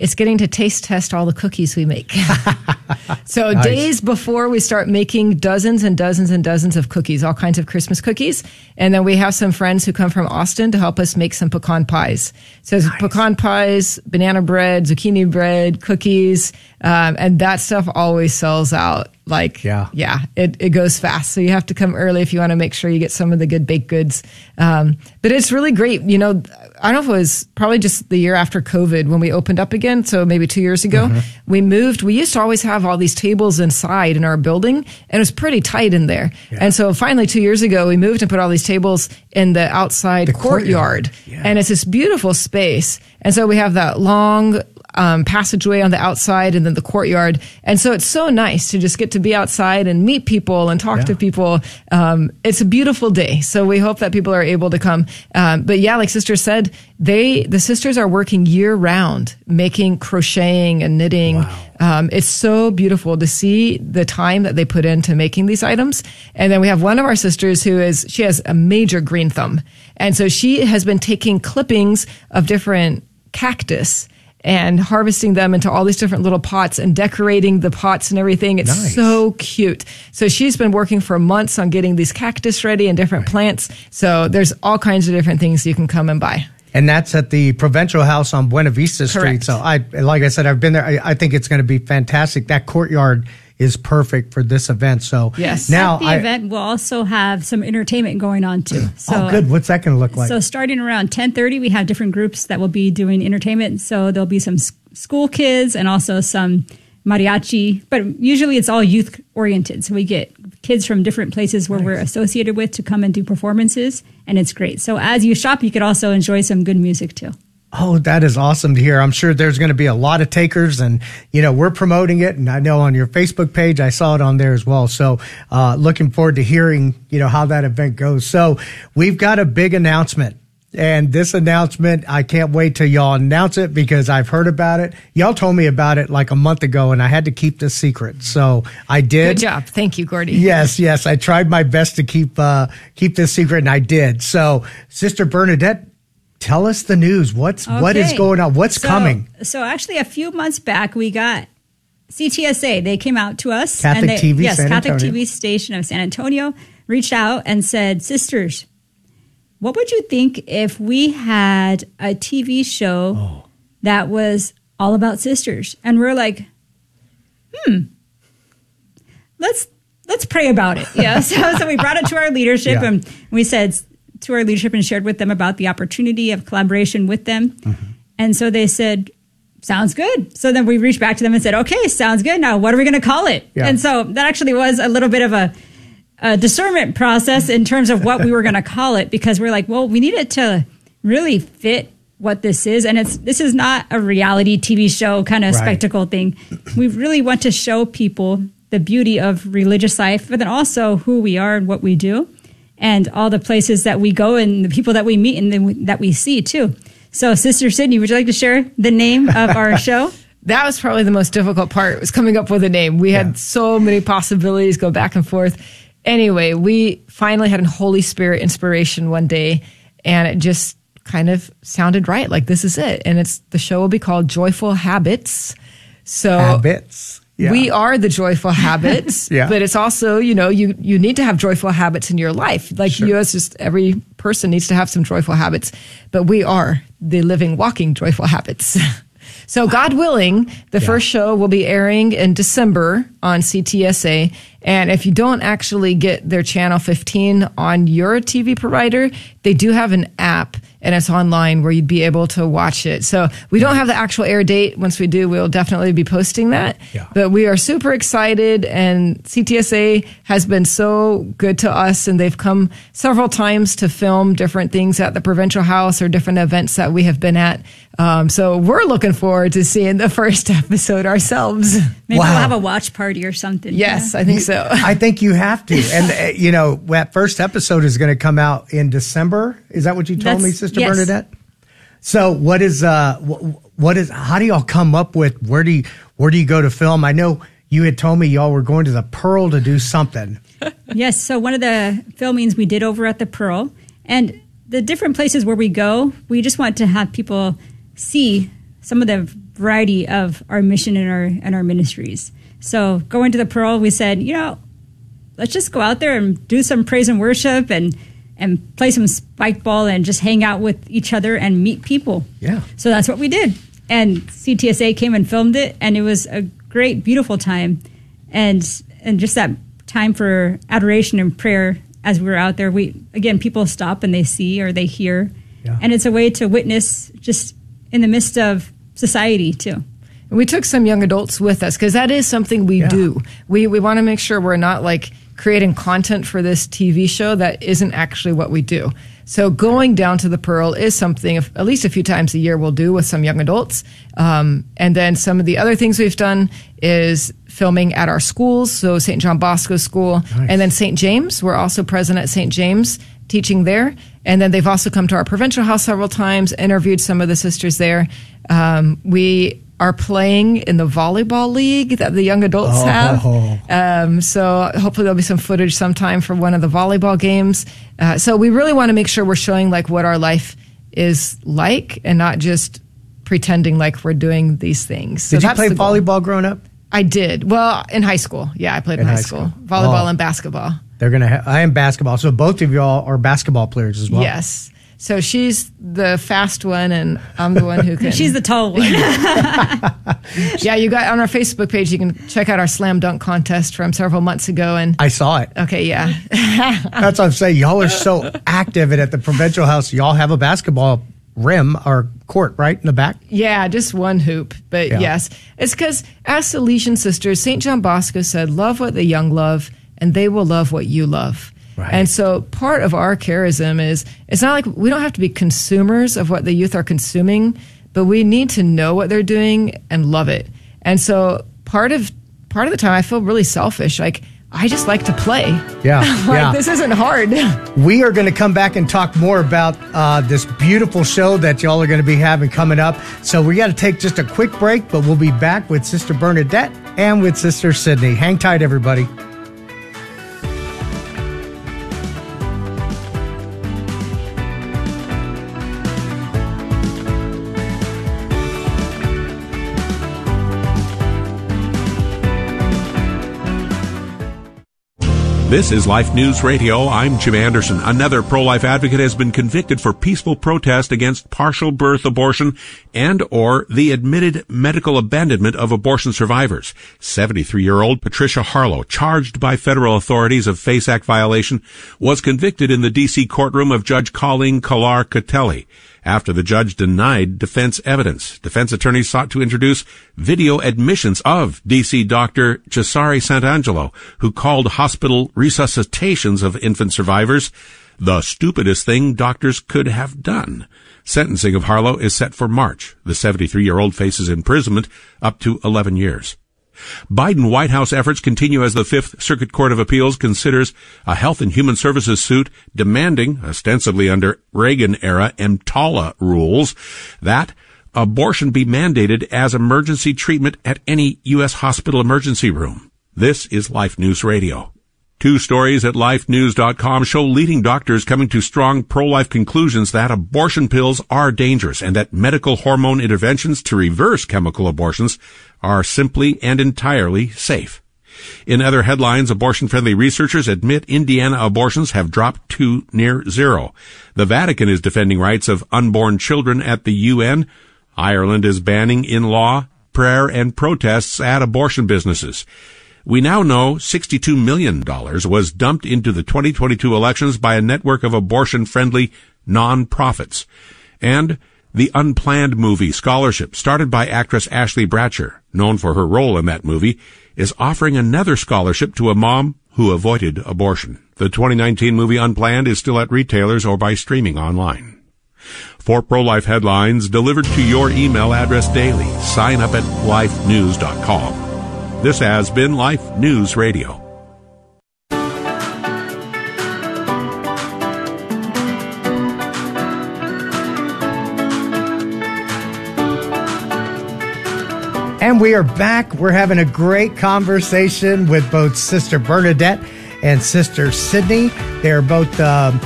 it's getting to taste test all the cookies we make. so nice. days before we start making dozens and dozens and dozens of cookies, all kinds of Christmas cookies. And then we have some friends who come from Austin to help us make some pecan pies. So nice. pecan pies, banana bread, zucchini bread, cookies. Um, and that stuff always sells out. Like, yeah, yeah, it, it goes fast. So you have to come early if you want to make sure you get some of the good baked goods. Um, but it's really great. You know, I don't know if it was probably just the year after COVID when we opened up again. So maybe two years ago, mm-hmm. we moved. We used to always have all these tables inside in our building and it was pretty tight in there. Yeah. And so finally two years ago, we moved and put all these tables in the outside the courtyard. courtyard. Yeah. And it's this beautiful space. And so we have that long um, passageway on the outside and then the courtyard. And so it's so nice to just get to be outside and meet people and talk yeah. to people. Um, it's a beautiful day. So we hope that people are able to come. Um, but yeah, like sister said, they, the sisters are working year round, making crocheting and knitting. Wow. Um, it's so beautiful to see the time that they put into making these items. And then we have one of our sisters who is, she has a major green thumb. And so she has been taking clippings of different cactus and harvesting them into all these different little pots and decorating the pots and everything. It's nice. so cute. So she's been working for months on getting these cactus ready and different right. plants. So there's all kinds of different things you can come and buy. And that's at the Provincial House on Buena Vista Street. So I, like I said, I've been there. I, I think it's going to be fantastic. That courtyard is perfect for this event. So yes, now At the I, event we'll also have some entertainment going on too. So, oh, good. What's that going to look like? So starting around ten thirty, we have different groups that will be doing entertainment. So there'll be some school kids and also some mariachi, but usually it's all youth oriented. So we get kids from different places where nice. we're associated with to come and do performances, and it's great. So as you shop, you could also enjoy some good music too. Oh, that is awesome to hear. I'm sure there's going to be a lot of takers and, you know, we're promoting it. And I know on your Facebook page, I saw it on there as well. So, uh, looking forward to hearing, you know, how that event goes. So we've got a big announcement And this announcement, I can't wait till y'all announce it because I've heard about it. Y'all told me about it like a month ago and I had to keep this secret. So I did. Good job. Thank you, Gordy. Yes, yes. I tried my best to keep uh, keep this secret and I did. So Sister Bernadette, tell us the news. What's what is going on? What's So- coming? So actually, a few months back, we got CTSA. They came out to us. Catholic and they, TV yes, San Catholic Antonio. TV station of San Antonio reached out and said, "Sisters, what would you think if we had a TV show Oh. that was all about sisters?" And we're like, "Hmm, let's." Let's pray about it. Yeah. So, so we brought it to our leadership Yeah. and we said to our leadership and shared with them about the opportunity of collaboration with them. Mm-hmm. And so they said, sounds good. So then we reached back to them and said, okay, sounds good. Now, what are we going to call it? Yeah. And so that actually was a little bit of a, a discernment process in terms of what we were going to call it because we're like, well, we need it to really fit what this is. And it's, this is not a reality TV show kind of Right. spectacle thing. We really want to show people the beauty of religious life, but then also who we are and what we do and all the places that we go and the people that we meet and then that we see too. So, Sister Sydney, would you like to share the name of our show? That was probably the most difficult part was coming up with a name. We Yeah. had so many possibilities go back and forth. Anyway, we finally had a Holy Spirit inspiration one day and it just kind of sounded right. Like this is it. And it's the show will be called Joyful Habits. So Habits. Yeah. we are the joyful habits, Yeah. but it's also, you know, you, you need to have joyful habits in your life. Like you as just every person needs to have some joyful habits, but we are the living, walking joyful habits. so God willing, the first show will be airing in December on CTSA. And if you don't actually get their channel 15 on your TV provider, they do have an app and it's online where you'd be able to watch it. So we don't have the actual air date. Once we do, we'll definitely be posting that. Yeah. But we are super excited, and CTSA has been so good to us, and they've come several times to film different things at the provincial house or different events that we have been at. Um, so we're looking forward to seeing the first episode ourselves. Maybe Wow. we'll have a watch party or something. Yes, Yeah. I think so. I think you have to. And, uh, you know, that first episode is going to come out in December. Is that what you told That's- me, Sister yes. Bernadette? So what is, uh, what is, how do y'all come up with, where do you, where do you go to film? I know you had told me y'all were going to the Pearl to do something. Yes. So one of the filmings we did over at the Pearl, and the different places where we go, we just want to have people see some of the variety of our mission and our and our ministries. So going to the Pearl, we said, you know, let's just go out there and do some praise and worship and and play some spike ball and just hang out with each other and meet people. Yeah. So that's what we did. And CTSA came and filmed it, and it was a great, beautiful time, and and just that time for adoration and prayer as we were out there. We again, people stop and they see or they hear, Yeah. and it's a way to witness just in the midst of society too. We took some young adults with us because that is something we Yeah. do. We we want to make sure we're not like creating content for this TV show that isn't actually what we do. So going down to the Pearl is something if, at least a few times a year we'll do with some young adults. Um, and then some of the other things we've done is filming at our schools, so St. John Bosco School, and then St. James. We're also present at St. James teaching there. And then they've also come to our provincial house several times, interviewed some of the sisters there. Um, we are playing in the volleyball league that the young adults Oh. have. Um, so hopefully there'll be some footage sometime for one of the volleyball games. Uh, so we really want to make sure we're showing like what our life is like and not just pretending like we're doing these things. So Did you play volleyball growing up? I did. Well, in high school. Yeah, I played in, In high, school. school. Volleyball Oh. and basketball. They're gonna. Ha- I am basketball, so both of y'all are basketball players as well. Yes. So she's the fast one, and I'm the one who can. She's the tall one. yeah. You got on our Facebook page. You can check out our slam dunk contest from several months ago. And I saw it. okay, yeah, That's what I'm saying. Y'all are so active, and at the provincial house, y'all have a basketball rim or court right in the back. yeah, just one hoop. But Yeah. yes, it's because as Salesian sisters, Saint John Bosco said, "Love what the young love, and they will love what you love." Right. And so part of our charism is it's not like we don't have to be consumers of what the youth are consuming, but we need to know what they're doing and love it. And so part of part of the time I feel really selfish. Like I just like to play. Yeah, like yeah. this isn't hard. We are going to come back and talk more about uh, this beautiful show that y'all are going to be having coming up. So we got to take just a quick break, but we'll be back with Sister Bernadette and with Sister Sydney. Hang tight, everybody. This is Life News Radio. I'm Jim Anderson. Another pro-life advocate has been convicted for peaceful protest against partial birth abortion and or the admitted medical abandonment of abortion survivors. 73-year-old Patricia Harlow, charged by federal authorities of FACE Act violation, was convicted in the D.C. courtroom of Judge Colleen Kollar-Kotelly after the judge denied defense evidence. Defense attorneys sought to introduce video admissions of DC doctor Cesare Santangelo, who called hospital resuscitations of infant survivors the stupidest thing doctors could have done. Sentencing of Harlow is set for March. The 73-year-old faces imprisonment up to 11 years. Biden White House efforts continue as the Fifth Circuit Court of Appeals considers a Health and Human Services suit demanding, ostensibly under Reagan era EMTALA rules, that abortion be mandated as emergency treatment at any U.S. hospital emergency room. This is Life News Radio. Two stories at lifenews.com show leading doctors coming to strong pro-life conclusions that abortion pills are dangerous and that medical hormone interventions to reverse chemical abortions are simply and entirely safe. In other headlines, abortion-friendly researchers admit Indiana abortions have dropped to near zero. The Vatican is defending rights of unborn children at the UN. Ireland is banning in law prayer and protests at abortion businesses. We now know $62 million was dumped into the 2022 elections by a network of abortion-friendly non-profits. And the Unplanned Movie Scholarship, started by actress Ashley Bratcher, known for her role in that movie, is offering another scholarship to a mom who avoided abortion. The 2019 movie Unplanned is still at retailers or by streaming online. For pro-life headlines delivered to your email address daily, sign up at lifenews.com. This has been Life News Radio. And we are back. We're having a great conversation with both Sister Bernadette and Sister Sydney. They're both um,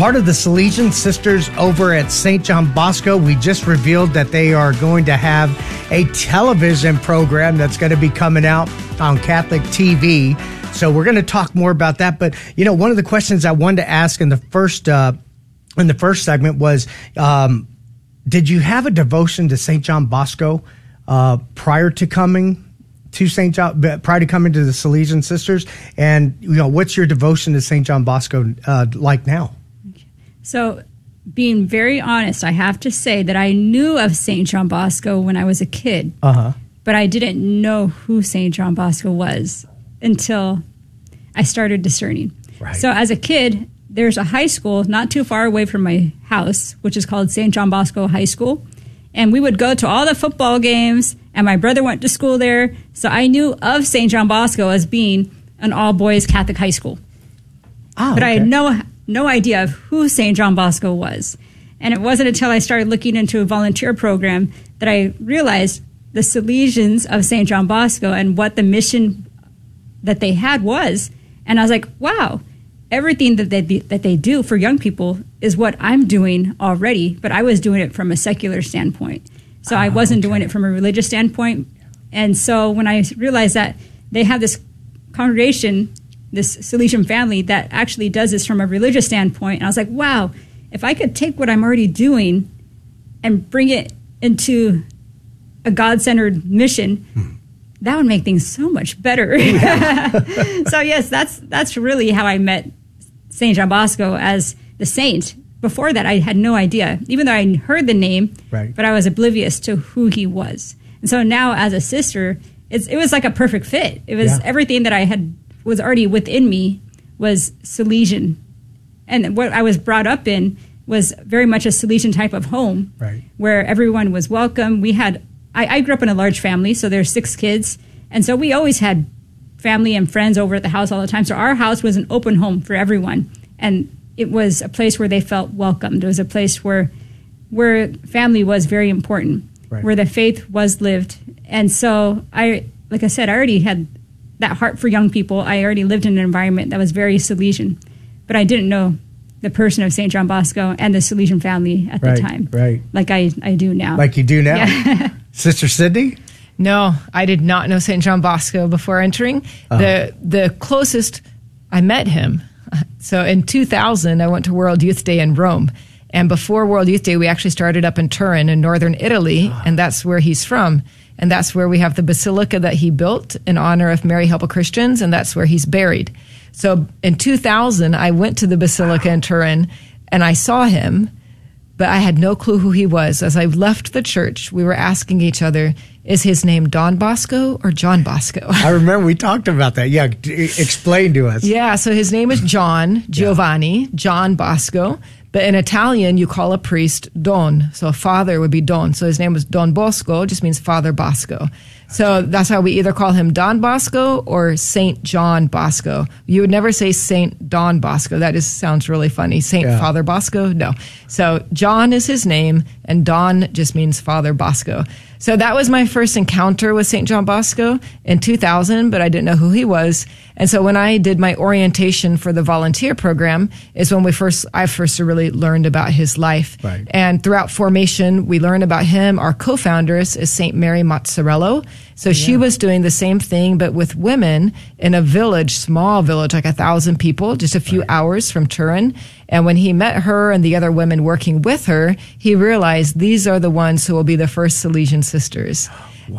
part of the Salesian Sisters over at St. John Bosco. We just revealed that they are going to have a television program that's going to be coming out on Catholic TV. So we're going to talk more about that. But you know, one of the questions I wanted to ask in the first uh, in the first segment was, um, did you have a devotion to St. John Bosco uh, prior to coming? To St. John, prior to coming to the Salesian Sisters, and you know, what's your devotion to St. John Bosco uh, like now? So, being very honest, I have to say that I knew of St. John Bosco when I was a kid, Uh-huh. but I didn't know who St. John Bosco was until I started discerning. Right. So, as a kid, there's a high school not too far away from my house, which is called St. John Bosco High School. And we would go to all the football games, and my brother went to school there. So I knew of St. John Bosco as being an all boys Catholic high school Oh, but I had no no idea of who St. John Bosco was. And it wasn't until I started looking into a volunteer program that I realized the Salesians of St. John Bosco and what the mission that they had was. And I was like, wow, everything that they that they do for young people is what I'm doing already, but I was doing it from a secular standpoint. So I ah, wasn't doing it from a religious standpoint. And so when I realized that they have this congregation, this Salesian family that actually does this from a religious standpoint, and I was like, wow, if I could take what I'm already doing and bring it into a God centered mission, hmm. that would make things so much better. so yes, that's that's really how I met Saint John Bosco as the saint. Before that, I had no idea, even though I heard the name, Right. but I was oblivious to who he was. And so now, as a sister, it's, it was like a perfect fit. It was Yeah. everything that I had was already within me was Salesian, and what I was brought up in was very much a Salesian type of home, Right. where everyone was welcome. We had I, I grew up in a large family, so there's six kids, and so we always had family and friends over at the house all the time. So our house was an open home for everyone, and it was a place where they felt welcomed. It was a place where where family was very important, Right. where the faith was lived. And so I, like I said, I already had that heart for young people. I already lived in an environment that was very Salesian, but I didn't know the person of St. John Bosco and the Salesian family at Right, the time, right. Like I, I do now. Like you do now. Yeah. Sister Sydney? No, I did not know St. John Bosco before entering. Uh-huh. The the closest I met him. So in 2000, I went to World Youth Day in Rome. And before World Youth Day, we actually started up in Turin in northern Italy, ah. and that's where he's from. And that's where we have the basilica that he built in honor of Mary Help of Christians, and that's where he's buried. So in 2000, I went to the basilica in Turin and I saw him but I had no clue who he was. As I left the church, we were asking each other, is his name Don Bosco or John Bosco? I remember we talked about that. Yeah, explain to us. yeah, so his name is John Giovanni, John Bosco. But in Italian, you call a priest Don. So a father would be Don. So his name was Don Bosco, just means Father Bosco. So that's how we either call him Don Bosco or Saint John Bosco. You would never say Saint Don Bosco. That just sounds really funny. Saint Yeah. Father Bosco? No. So John is his name, and Don just means Father Bosco. So that was my first encounter with St. John Bosco in 2000, but I didn't know who he was. And so when I did my orientation for the volunteer program is when we first, I first really learned about his life. Right. And throughout formation, we learn about him. Our co-founders is St. Mary Mazzarello. So she was doing the same thing, but with women in a village, small village, like a thousand people, just a few hours from Turin. And when he met her and the other women working with her, he realized these are the ones who will be the first Salesian sisters.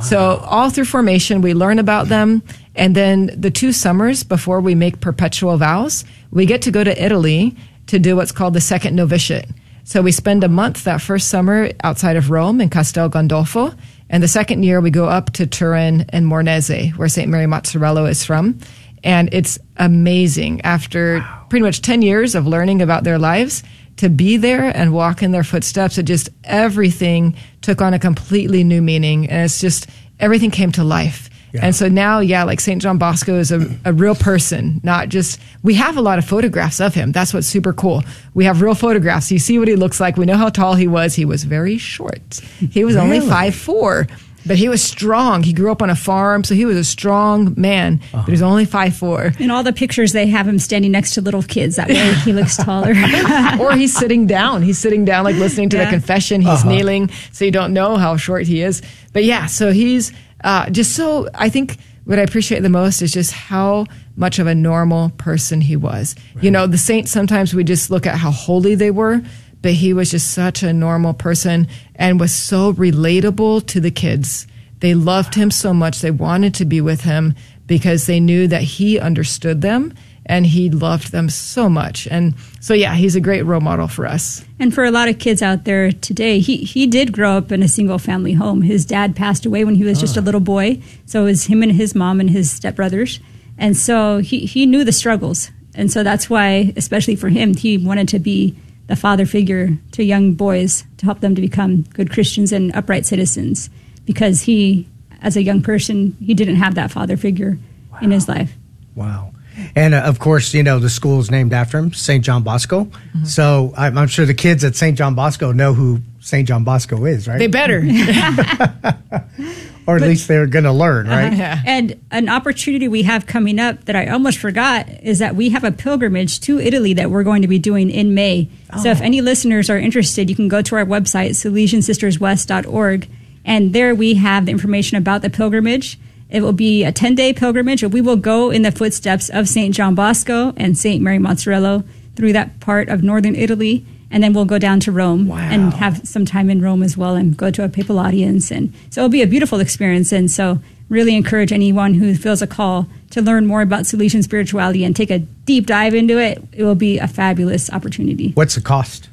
So all through formation, we learn about them. And then the two summers before we make perpetual vows, we get to go to Italy to do what's called the second novitiate. So we spend a month that first summer outside of Rome in Castel Gandolfo. And the second year, we go up to Turin and Mornese, where St. Mary Mazzarello is from. And it's amazing after pretty much 10 years of learning about their lives to be there and walk in their footsteps. It just everything took on a completely new meaning. And it's just everything came to life. Yeah. And so now, yeah, like St. John Bosco is a, a real person, not just, we have a lot of photographs of him. That's what's super cool. We have real photographs. You see what he looks like. We know how tall he was. He was very short. He was only Really? five four, but he was strong. He grew up on a farm, so he was a strong man, but he was only five four. In all the pictures, they have him standing next to little kids. That way he looks taller. or he's sitting down. He's sitting down, like listening to the confession. He's kneeling, so you don't know how short he is. But yeah, so he's uh, just so. I think what I appreciate the most is just how much of a normal person he was. You know, the saints sometimes we just look at how holy they were. But he was just such a normal person and was so relatable to the kids. They loved him so much. They wanted to be with him because they knew that he understood them and he loved them so much. And so, yeah, he's a great role model for us. And for a lot of kids out there today, he, he did grow up in a single family home. His dad passed away when he was just a oh. little boy. So it was him and his mom and his stepbrothers. And so he, he knew the struggles. And so that's why, especially for him, he wanted to be the father figure to young boys to help them to become good Christians and upright citizens. Because he, as a young person, he didn't have that father figure in his life. Wow. And uh, of course, you know, the school is named after him, St. John Bosco. Mm-hmm. So I'm, I'm sure the kids at St. John Bosco know who St. John Bosco is, right? They better. or at least they're going to learn, uh-huh. right? yeah. And an opportunity we have coming up that I almost forgot is that we have a pilgrimage to Italy that we're going to be doing in May. So if oh. any listeners are interested, you can go to our website, salesiansisterswest.org, and there we have the information about the pilgrimage. It will be a 10 day pilgrimage, and we will go in the footsteps of St. John Bosco and St. Mary Mazzarello through that part of northern Italy. And then we'll go down to Rome and have some time in Rome as well and go to a papal audience. And so it'll be a beautiful experience. And so, really encourage anyone who feels a call to learn more about Salesian spirituality and take a deep dive into it. It will be a fabulous opportunity. What's the cost?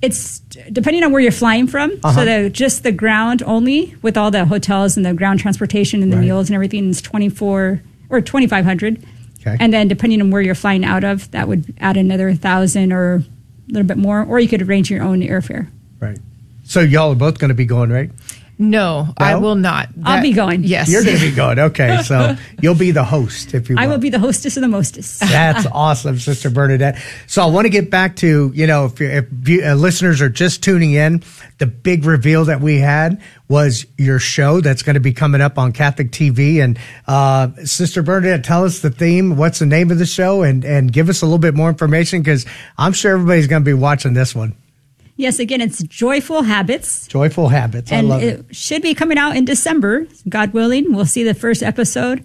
It's depending on where you're flying from. Uh-huh. So the, just the ground only, with all the hotels and the ground transportation and the Right. meals and everything, is twenty four or twenty five hundred. Okay. And then depending on where you're flying out of, that would add another thousand or little bit more, or you could arrange your own airfare. Right. So y'all are both going to be going, right? No, I will not. I'll be going. Yes. You're going to be going. Okay. So you'll be the host, if you will. I will be the hostess of the mostest. That's awesome, Sister Bernadette. So I want to get back to, you know, if, if you, uh, listeners are just tuning in, the big reveal that we had was your show that's going to be coming up on Catholic TV. And uh, Sister Bernadette, tell us the theme, what's the name of the show, and, and give us a little bit more information because I'm sure everybody's going to be watching this one. Yes, again, it's Joyful Habits. Joyful Habits. I and love it, it. should be coming out in December, God willing. We'll see the first episode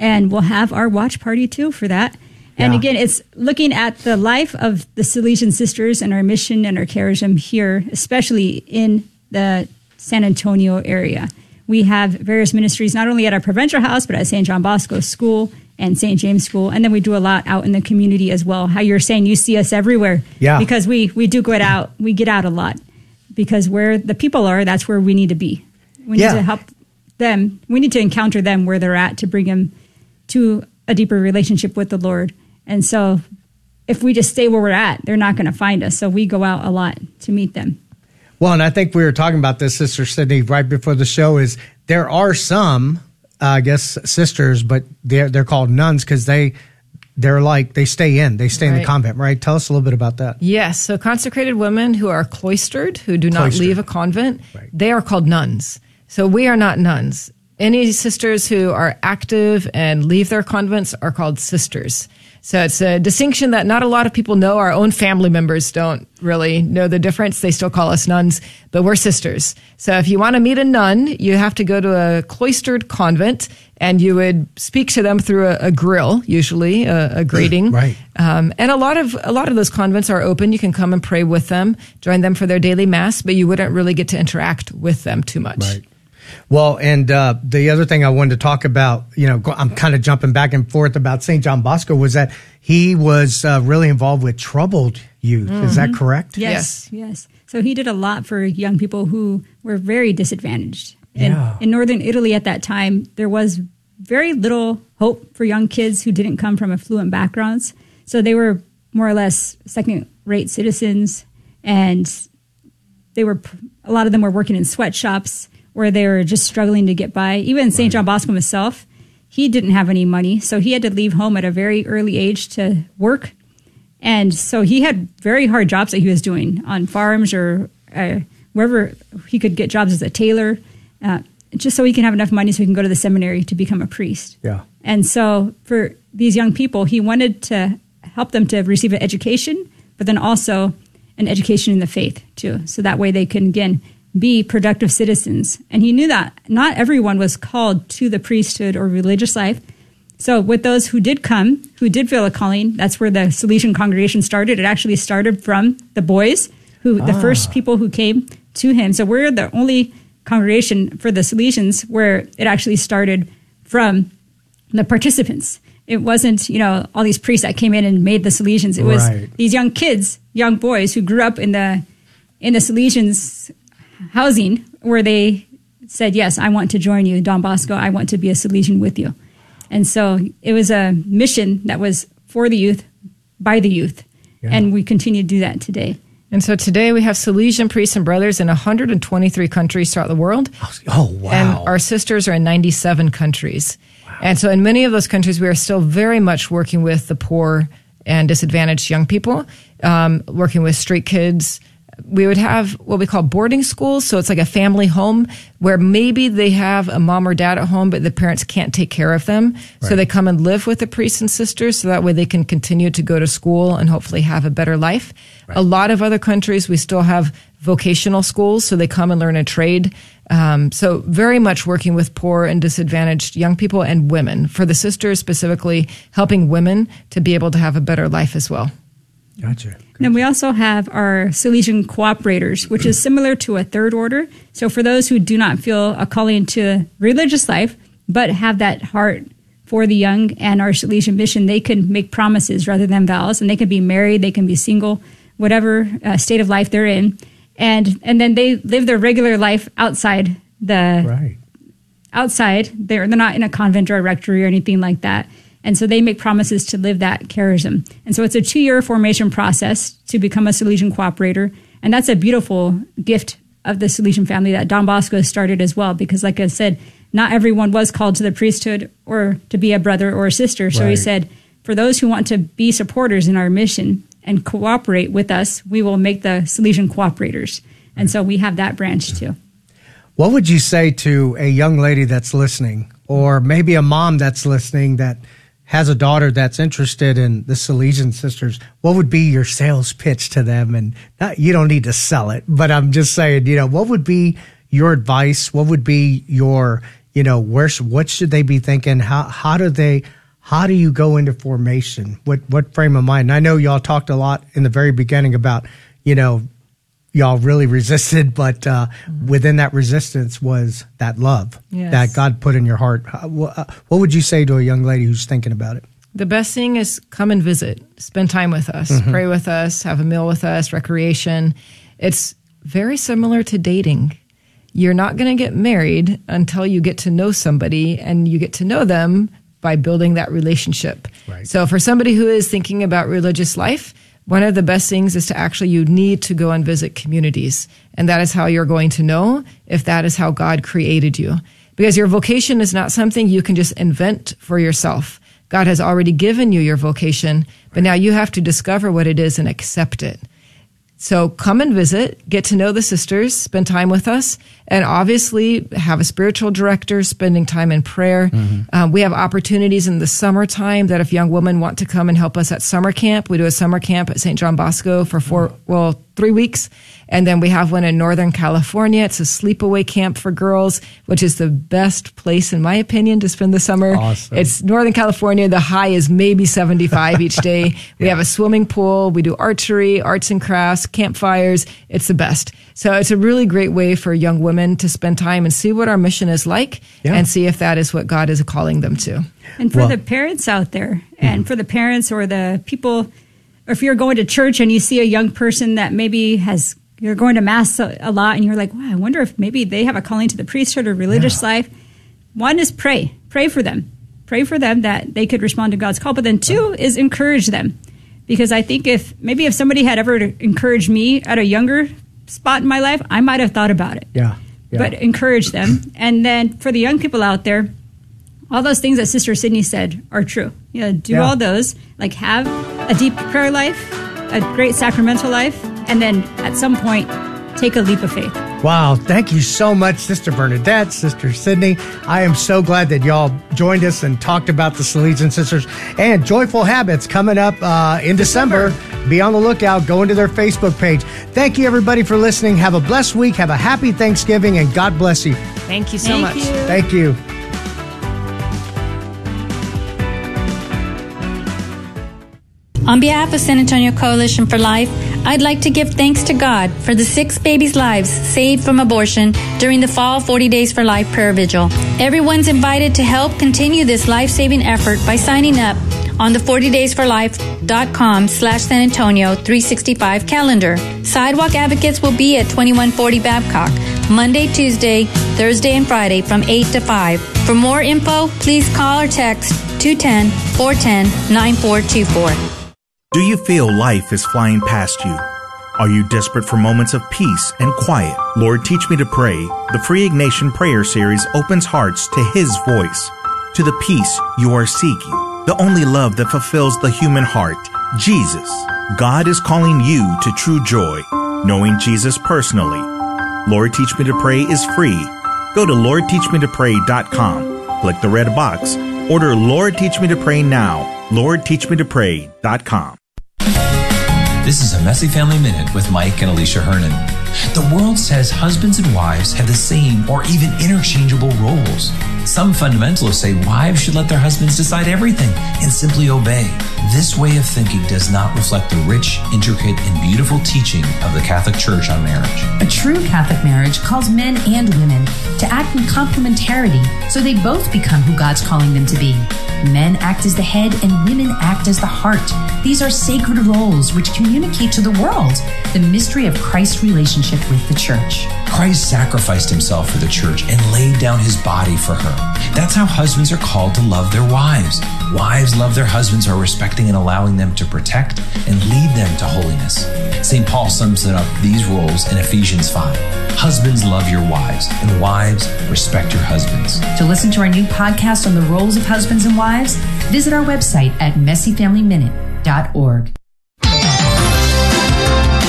and we'll have our watch party too for that. And Yeah. again, it's looking at the life of the Salesian sisters and our mission and our charism here, especially in the San Antonio area. We have various ministries, not only at our provincial house, but at St. John Bosco School and St. James School. And then we do a lot out in the community as well. How you're saying you see us everywhere. Yeah. Because we, we do get out, we get out a lot. Because where the people are, that's where we need to be. We need Yeah. to help them. We need to encounter them where they're at to bring them to a deeper relationship with the Lord. And so if we just stay where we're at, they're not going to find us. So we go out a lot to meet them. Well, and I think we were talking about this, Sister Sydney, right before the show. Is there are some, uh, I guess, sisters, but they're they're called nuns because they they're like they stay in, they stay in the convent, right? Tell us a little bit about that. Yes, so consecrated women who are cloistered, who do not leave a convent, Right. they are called nuns. So we are not nuns. Any sisters who are active and leave their convents are called sisters. So it's a distinction that not a lot of people know. Our own family members don't really know the difference. They still call us nuns, but we're sisters. So if you want to meet a nun, you have to go to a cloistered convent and you would speak to them through a, a grill, usually a, a grating. Right. Um, and a lot of a lot of those convents are open. You can come and pray with them, join them for their daily mass, but you wouldn't really get to interact with them too much. Right. Well, and uh, the other thing I wanted to talk about, you know, I'm kind of jumping back and forth about St. John Bosco was that he was uh, really involved with troubled youth. Is that correct? Yes, yes. So he did a lot for young people who were very disadvantaged. And Yeah. in northern Italy at that time, there was very little hope for young kids who didn't come from affluent backgrounds. So they were more or less second rate citizens and they were a lot of them were working in sweatshops where they were just struggling to get by. Even St. John Bosco himself, he didn't have any money, so he had to leave home at a very early age to work. And so he had very hard jobs that he was doing on farms or uh, wherever he could get jobs as a tailor, uh, just so he can have enough money so he can go to the seminary to become a priest. Yeah. And so for these young people, he wanted to help them to receive an education, but then also an education in the faith too. So that way they can again be productive citizens. And he knew that not everyone was called to the priesthood or religious life. So with those who did come, who did feel a calling, that's where the Salesian congregation started. It actually started from the boys, who the ah. first people who came to him. So we're the only congregation for the Salesians where it actually started from the participants. It wasn't, you know, all these priests that came in and made the Salesians. It was Right. these young kids, young boys who grew up in the in the Salesians housing where they said, "Yes, I want to join you, Don Bosco. I want to be a Salesian with you." And so it was a mission that was for the youth, by the youth, Yeah. and we continue to do that today. And so today we have Salesian priests and brothers in 123 countries throughout the world. Oh, wow. And our sisters are in 97 countries. Wow. And so in many of those countries, we are still very much working with the poor and disadvantaged young people, um, working with street kids. We would have what we call boarding schools. So it's like a family home where maybe they have a mom or dad at home, but the parents can't take care of them. So they come and live with the priests and sisters so that way they can continue to go to school and hopefully have a better life. A lot of other countries, we still have vocational schools. So they come and learn a trade. Um, so very much working with poor and disadvantaged young people and women. For the sisters specifically, helping women to be able to have a better life as well. Gotcha. And then we also have our Salesian cooperators, which is similar to a third order. So for those who do not feel a calling to religious life, but have that heart for the young and our Salesian mission, they can make promises rather than vows, and they can be married, they can be single, whatever uh, state of life they're in, and and then they live their regular life outside the Right. outside. They're they're not in a convent or a rectory or anything like that. And so they make promises to live that charism. And so it's a two year formation process to become a Salesian cooperator. And that's a beautiful gift of the Salesian family that Don Bosco started as well. Because, like I said, not everyone was called to the priesthood or to be a brother or a sister. So Right. he said, for those who want to be supporters in our mission and cooperate with us, we will make the Salesian cooperators. And so we have that branch too. What would you say to a young lady that's listening, or maybe a mom that's listening that has a daughter that's interested in the Salesian Sisters? What would be your sales pitch to them? And not, you don't need to sell it, but I'm just saying, you know, what would be your advice? What would be your, you know, where what should they be thinking? How how do they how do you go into formation? What what frame of mind? And I know y'all talked a lot in the very beginning about, you know, y'all really resisted, but uh, within that resistance was that love Yes. that God put in your heart. Uh, wha- What would you say to a young lady who's thinking about it? The best thing is come and visit, spend time with us, pray with us, have a meal with us, recreation. It's very similar to dating. You're not going to get married until you get to know somebody and you get to know them by building that relationship. Right. So for somebody who is thinking about religious life, one of the best things is to actually you need to go and visit communities. And that is how you're going to know if that is how God created you. Because your vocation is not something you can just invent for yourself. God has already given you your vocation, but now you have to discover what it is and accept it. So come and visit, get to know the sisters, spend time with us, and obviously have a spiritual director spending time in prayer. Um, we have opportunities in the summertime that if young women want to come and help us at summer camp, we do a summer camp at St. John Bosco for four, well, three weeks. And then we have one in Northern California. It's a sleepaway camp for girls, which is the best place, in my opinion, to spend the summer. Awesome. It's Northern California. The high is maybe 75 each day. We have a swimming pool. We do archery, arts and crafts, campfires. It's the best. So it's a really great way for young women to spend time and see what our mission is like Yeah. and see if that is what God is calling them to. And for Well- the parents out there, and mm-hmm. for the parents or the people, or if you're going to church and you see a young person that maybe has, you're going to mass a, a lot and you're like, wow, I wonder if maybe they have a calling to the priesthood or religious life. One is pray, pray for them, pray for them that they could respond to God's call. But then two is encourage them. Because I think if maybe if somebody had ever encouraged me at a younger spot in my life, I might have thought about it Yeah. Yeah. but encourage them. And then for the young people out there, all those things that Sister Sydney said are true. You know, do Yeah. all those, like have a deep prayer life, a great sacramental life, and then at some point take a leap of faith. Wow, thank you so much, Sister Bernadette, Sister Sydney. I am so glad that y'all joined us and talked about the Salesian Sisters and Joyful Habits coming up uh, in December. Be on the lookout. Go into their Facebook page. Thank you, everybody, for listening. Have a blessed week. Have a happy Thanksgiving, and God bless you. Thank you so Thank much. you. Thank you. On behalf of San Antonio Coalition for Life, I'd like to give thanks to God for the six babies' lives saved from abortion during the fall 40 Days for Life prayer vigil. Everyone's invited to help continue this life-saving effort by signing up on the 40daysforlife.com slash San Antonio 365 calendar. Sidewalk advocates will be at 2140 Babcock, Monday, Tuesday, Thursday, and Friday from 8 to 5. For more info, please call or text 210 410 9424. Do you feel life is flying past you? Are you desperate for moments of peace and quiet? Lord, Teach Me to Pray, the Free Ignatian Prayer Series opens hearts to His voice, to the peace you are seeking, the only love that fulfills the human heart, Jesus. God is calling you to true joy, knowing Jesus personally. Lord, Teach Me to Pray is free. Go to LordTeachMeToPray.com, click the red box, order Lord, Teach Me to Pray now, LordTeachMeToPray.com. This is a Messy Family Minute with Mike and Alicia Hernon. The world says husbands and wives have the same or even interchangeable roles. Some fundamentalists say wives should let their husbands decide everything and simply obey. This way of thinking does not reflect the rich, intricate, and beautiful teaching of the Catholic Church on marriage. A true Catholic marriage calls men and women to act in complementarity so they both become who God's calling them to be. Men act as the head and women act as the heart. These are sacred roles which communicate to the world the mystery of Christ's relationship with the church. Christ sacrificed himself for the church and laid down his body for her. That's how husbands are called to love their wives. Wives love their husbands are respecting and allowing them to protect and lead them to holiness. St. Paul sums it up these roles in Ephesians 5. Husbands, love your wives, and wives, respect your husbands. To listen to our new podcast on the roles of husbands and wives, visit our website at messyfamilyminute.org.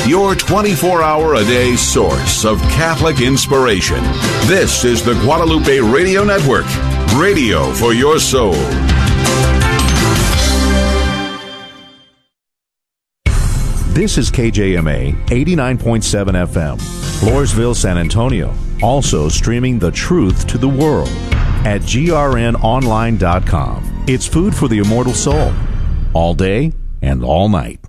Your 24 hour a day source of Catholic inspiration. This is the Guadalupe Radio Network, radio for your soul. This is KJMA 89.7 FM, Floresville, San Antonio. Also streaming the truth to the world at grnonline.com. It's food for the immortal soul, all day and all night.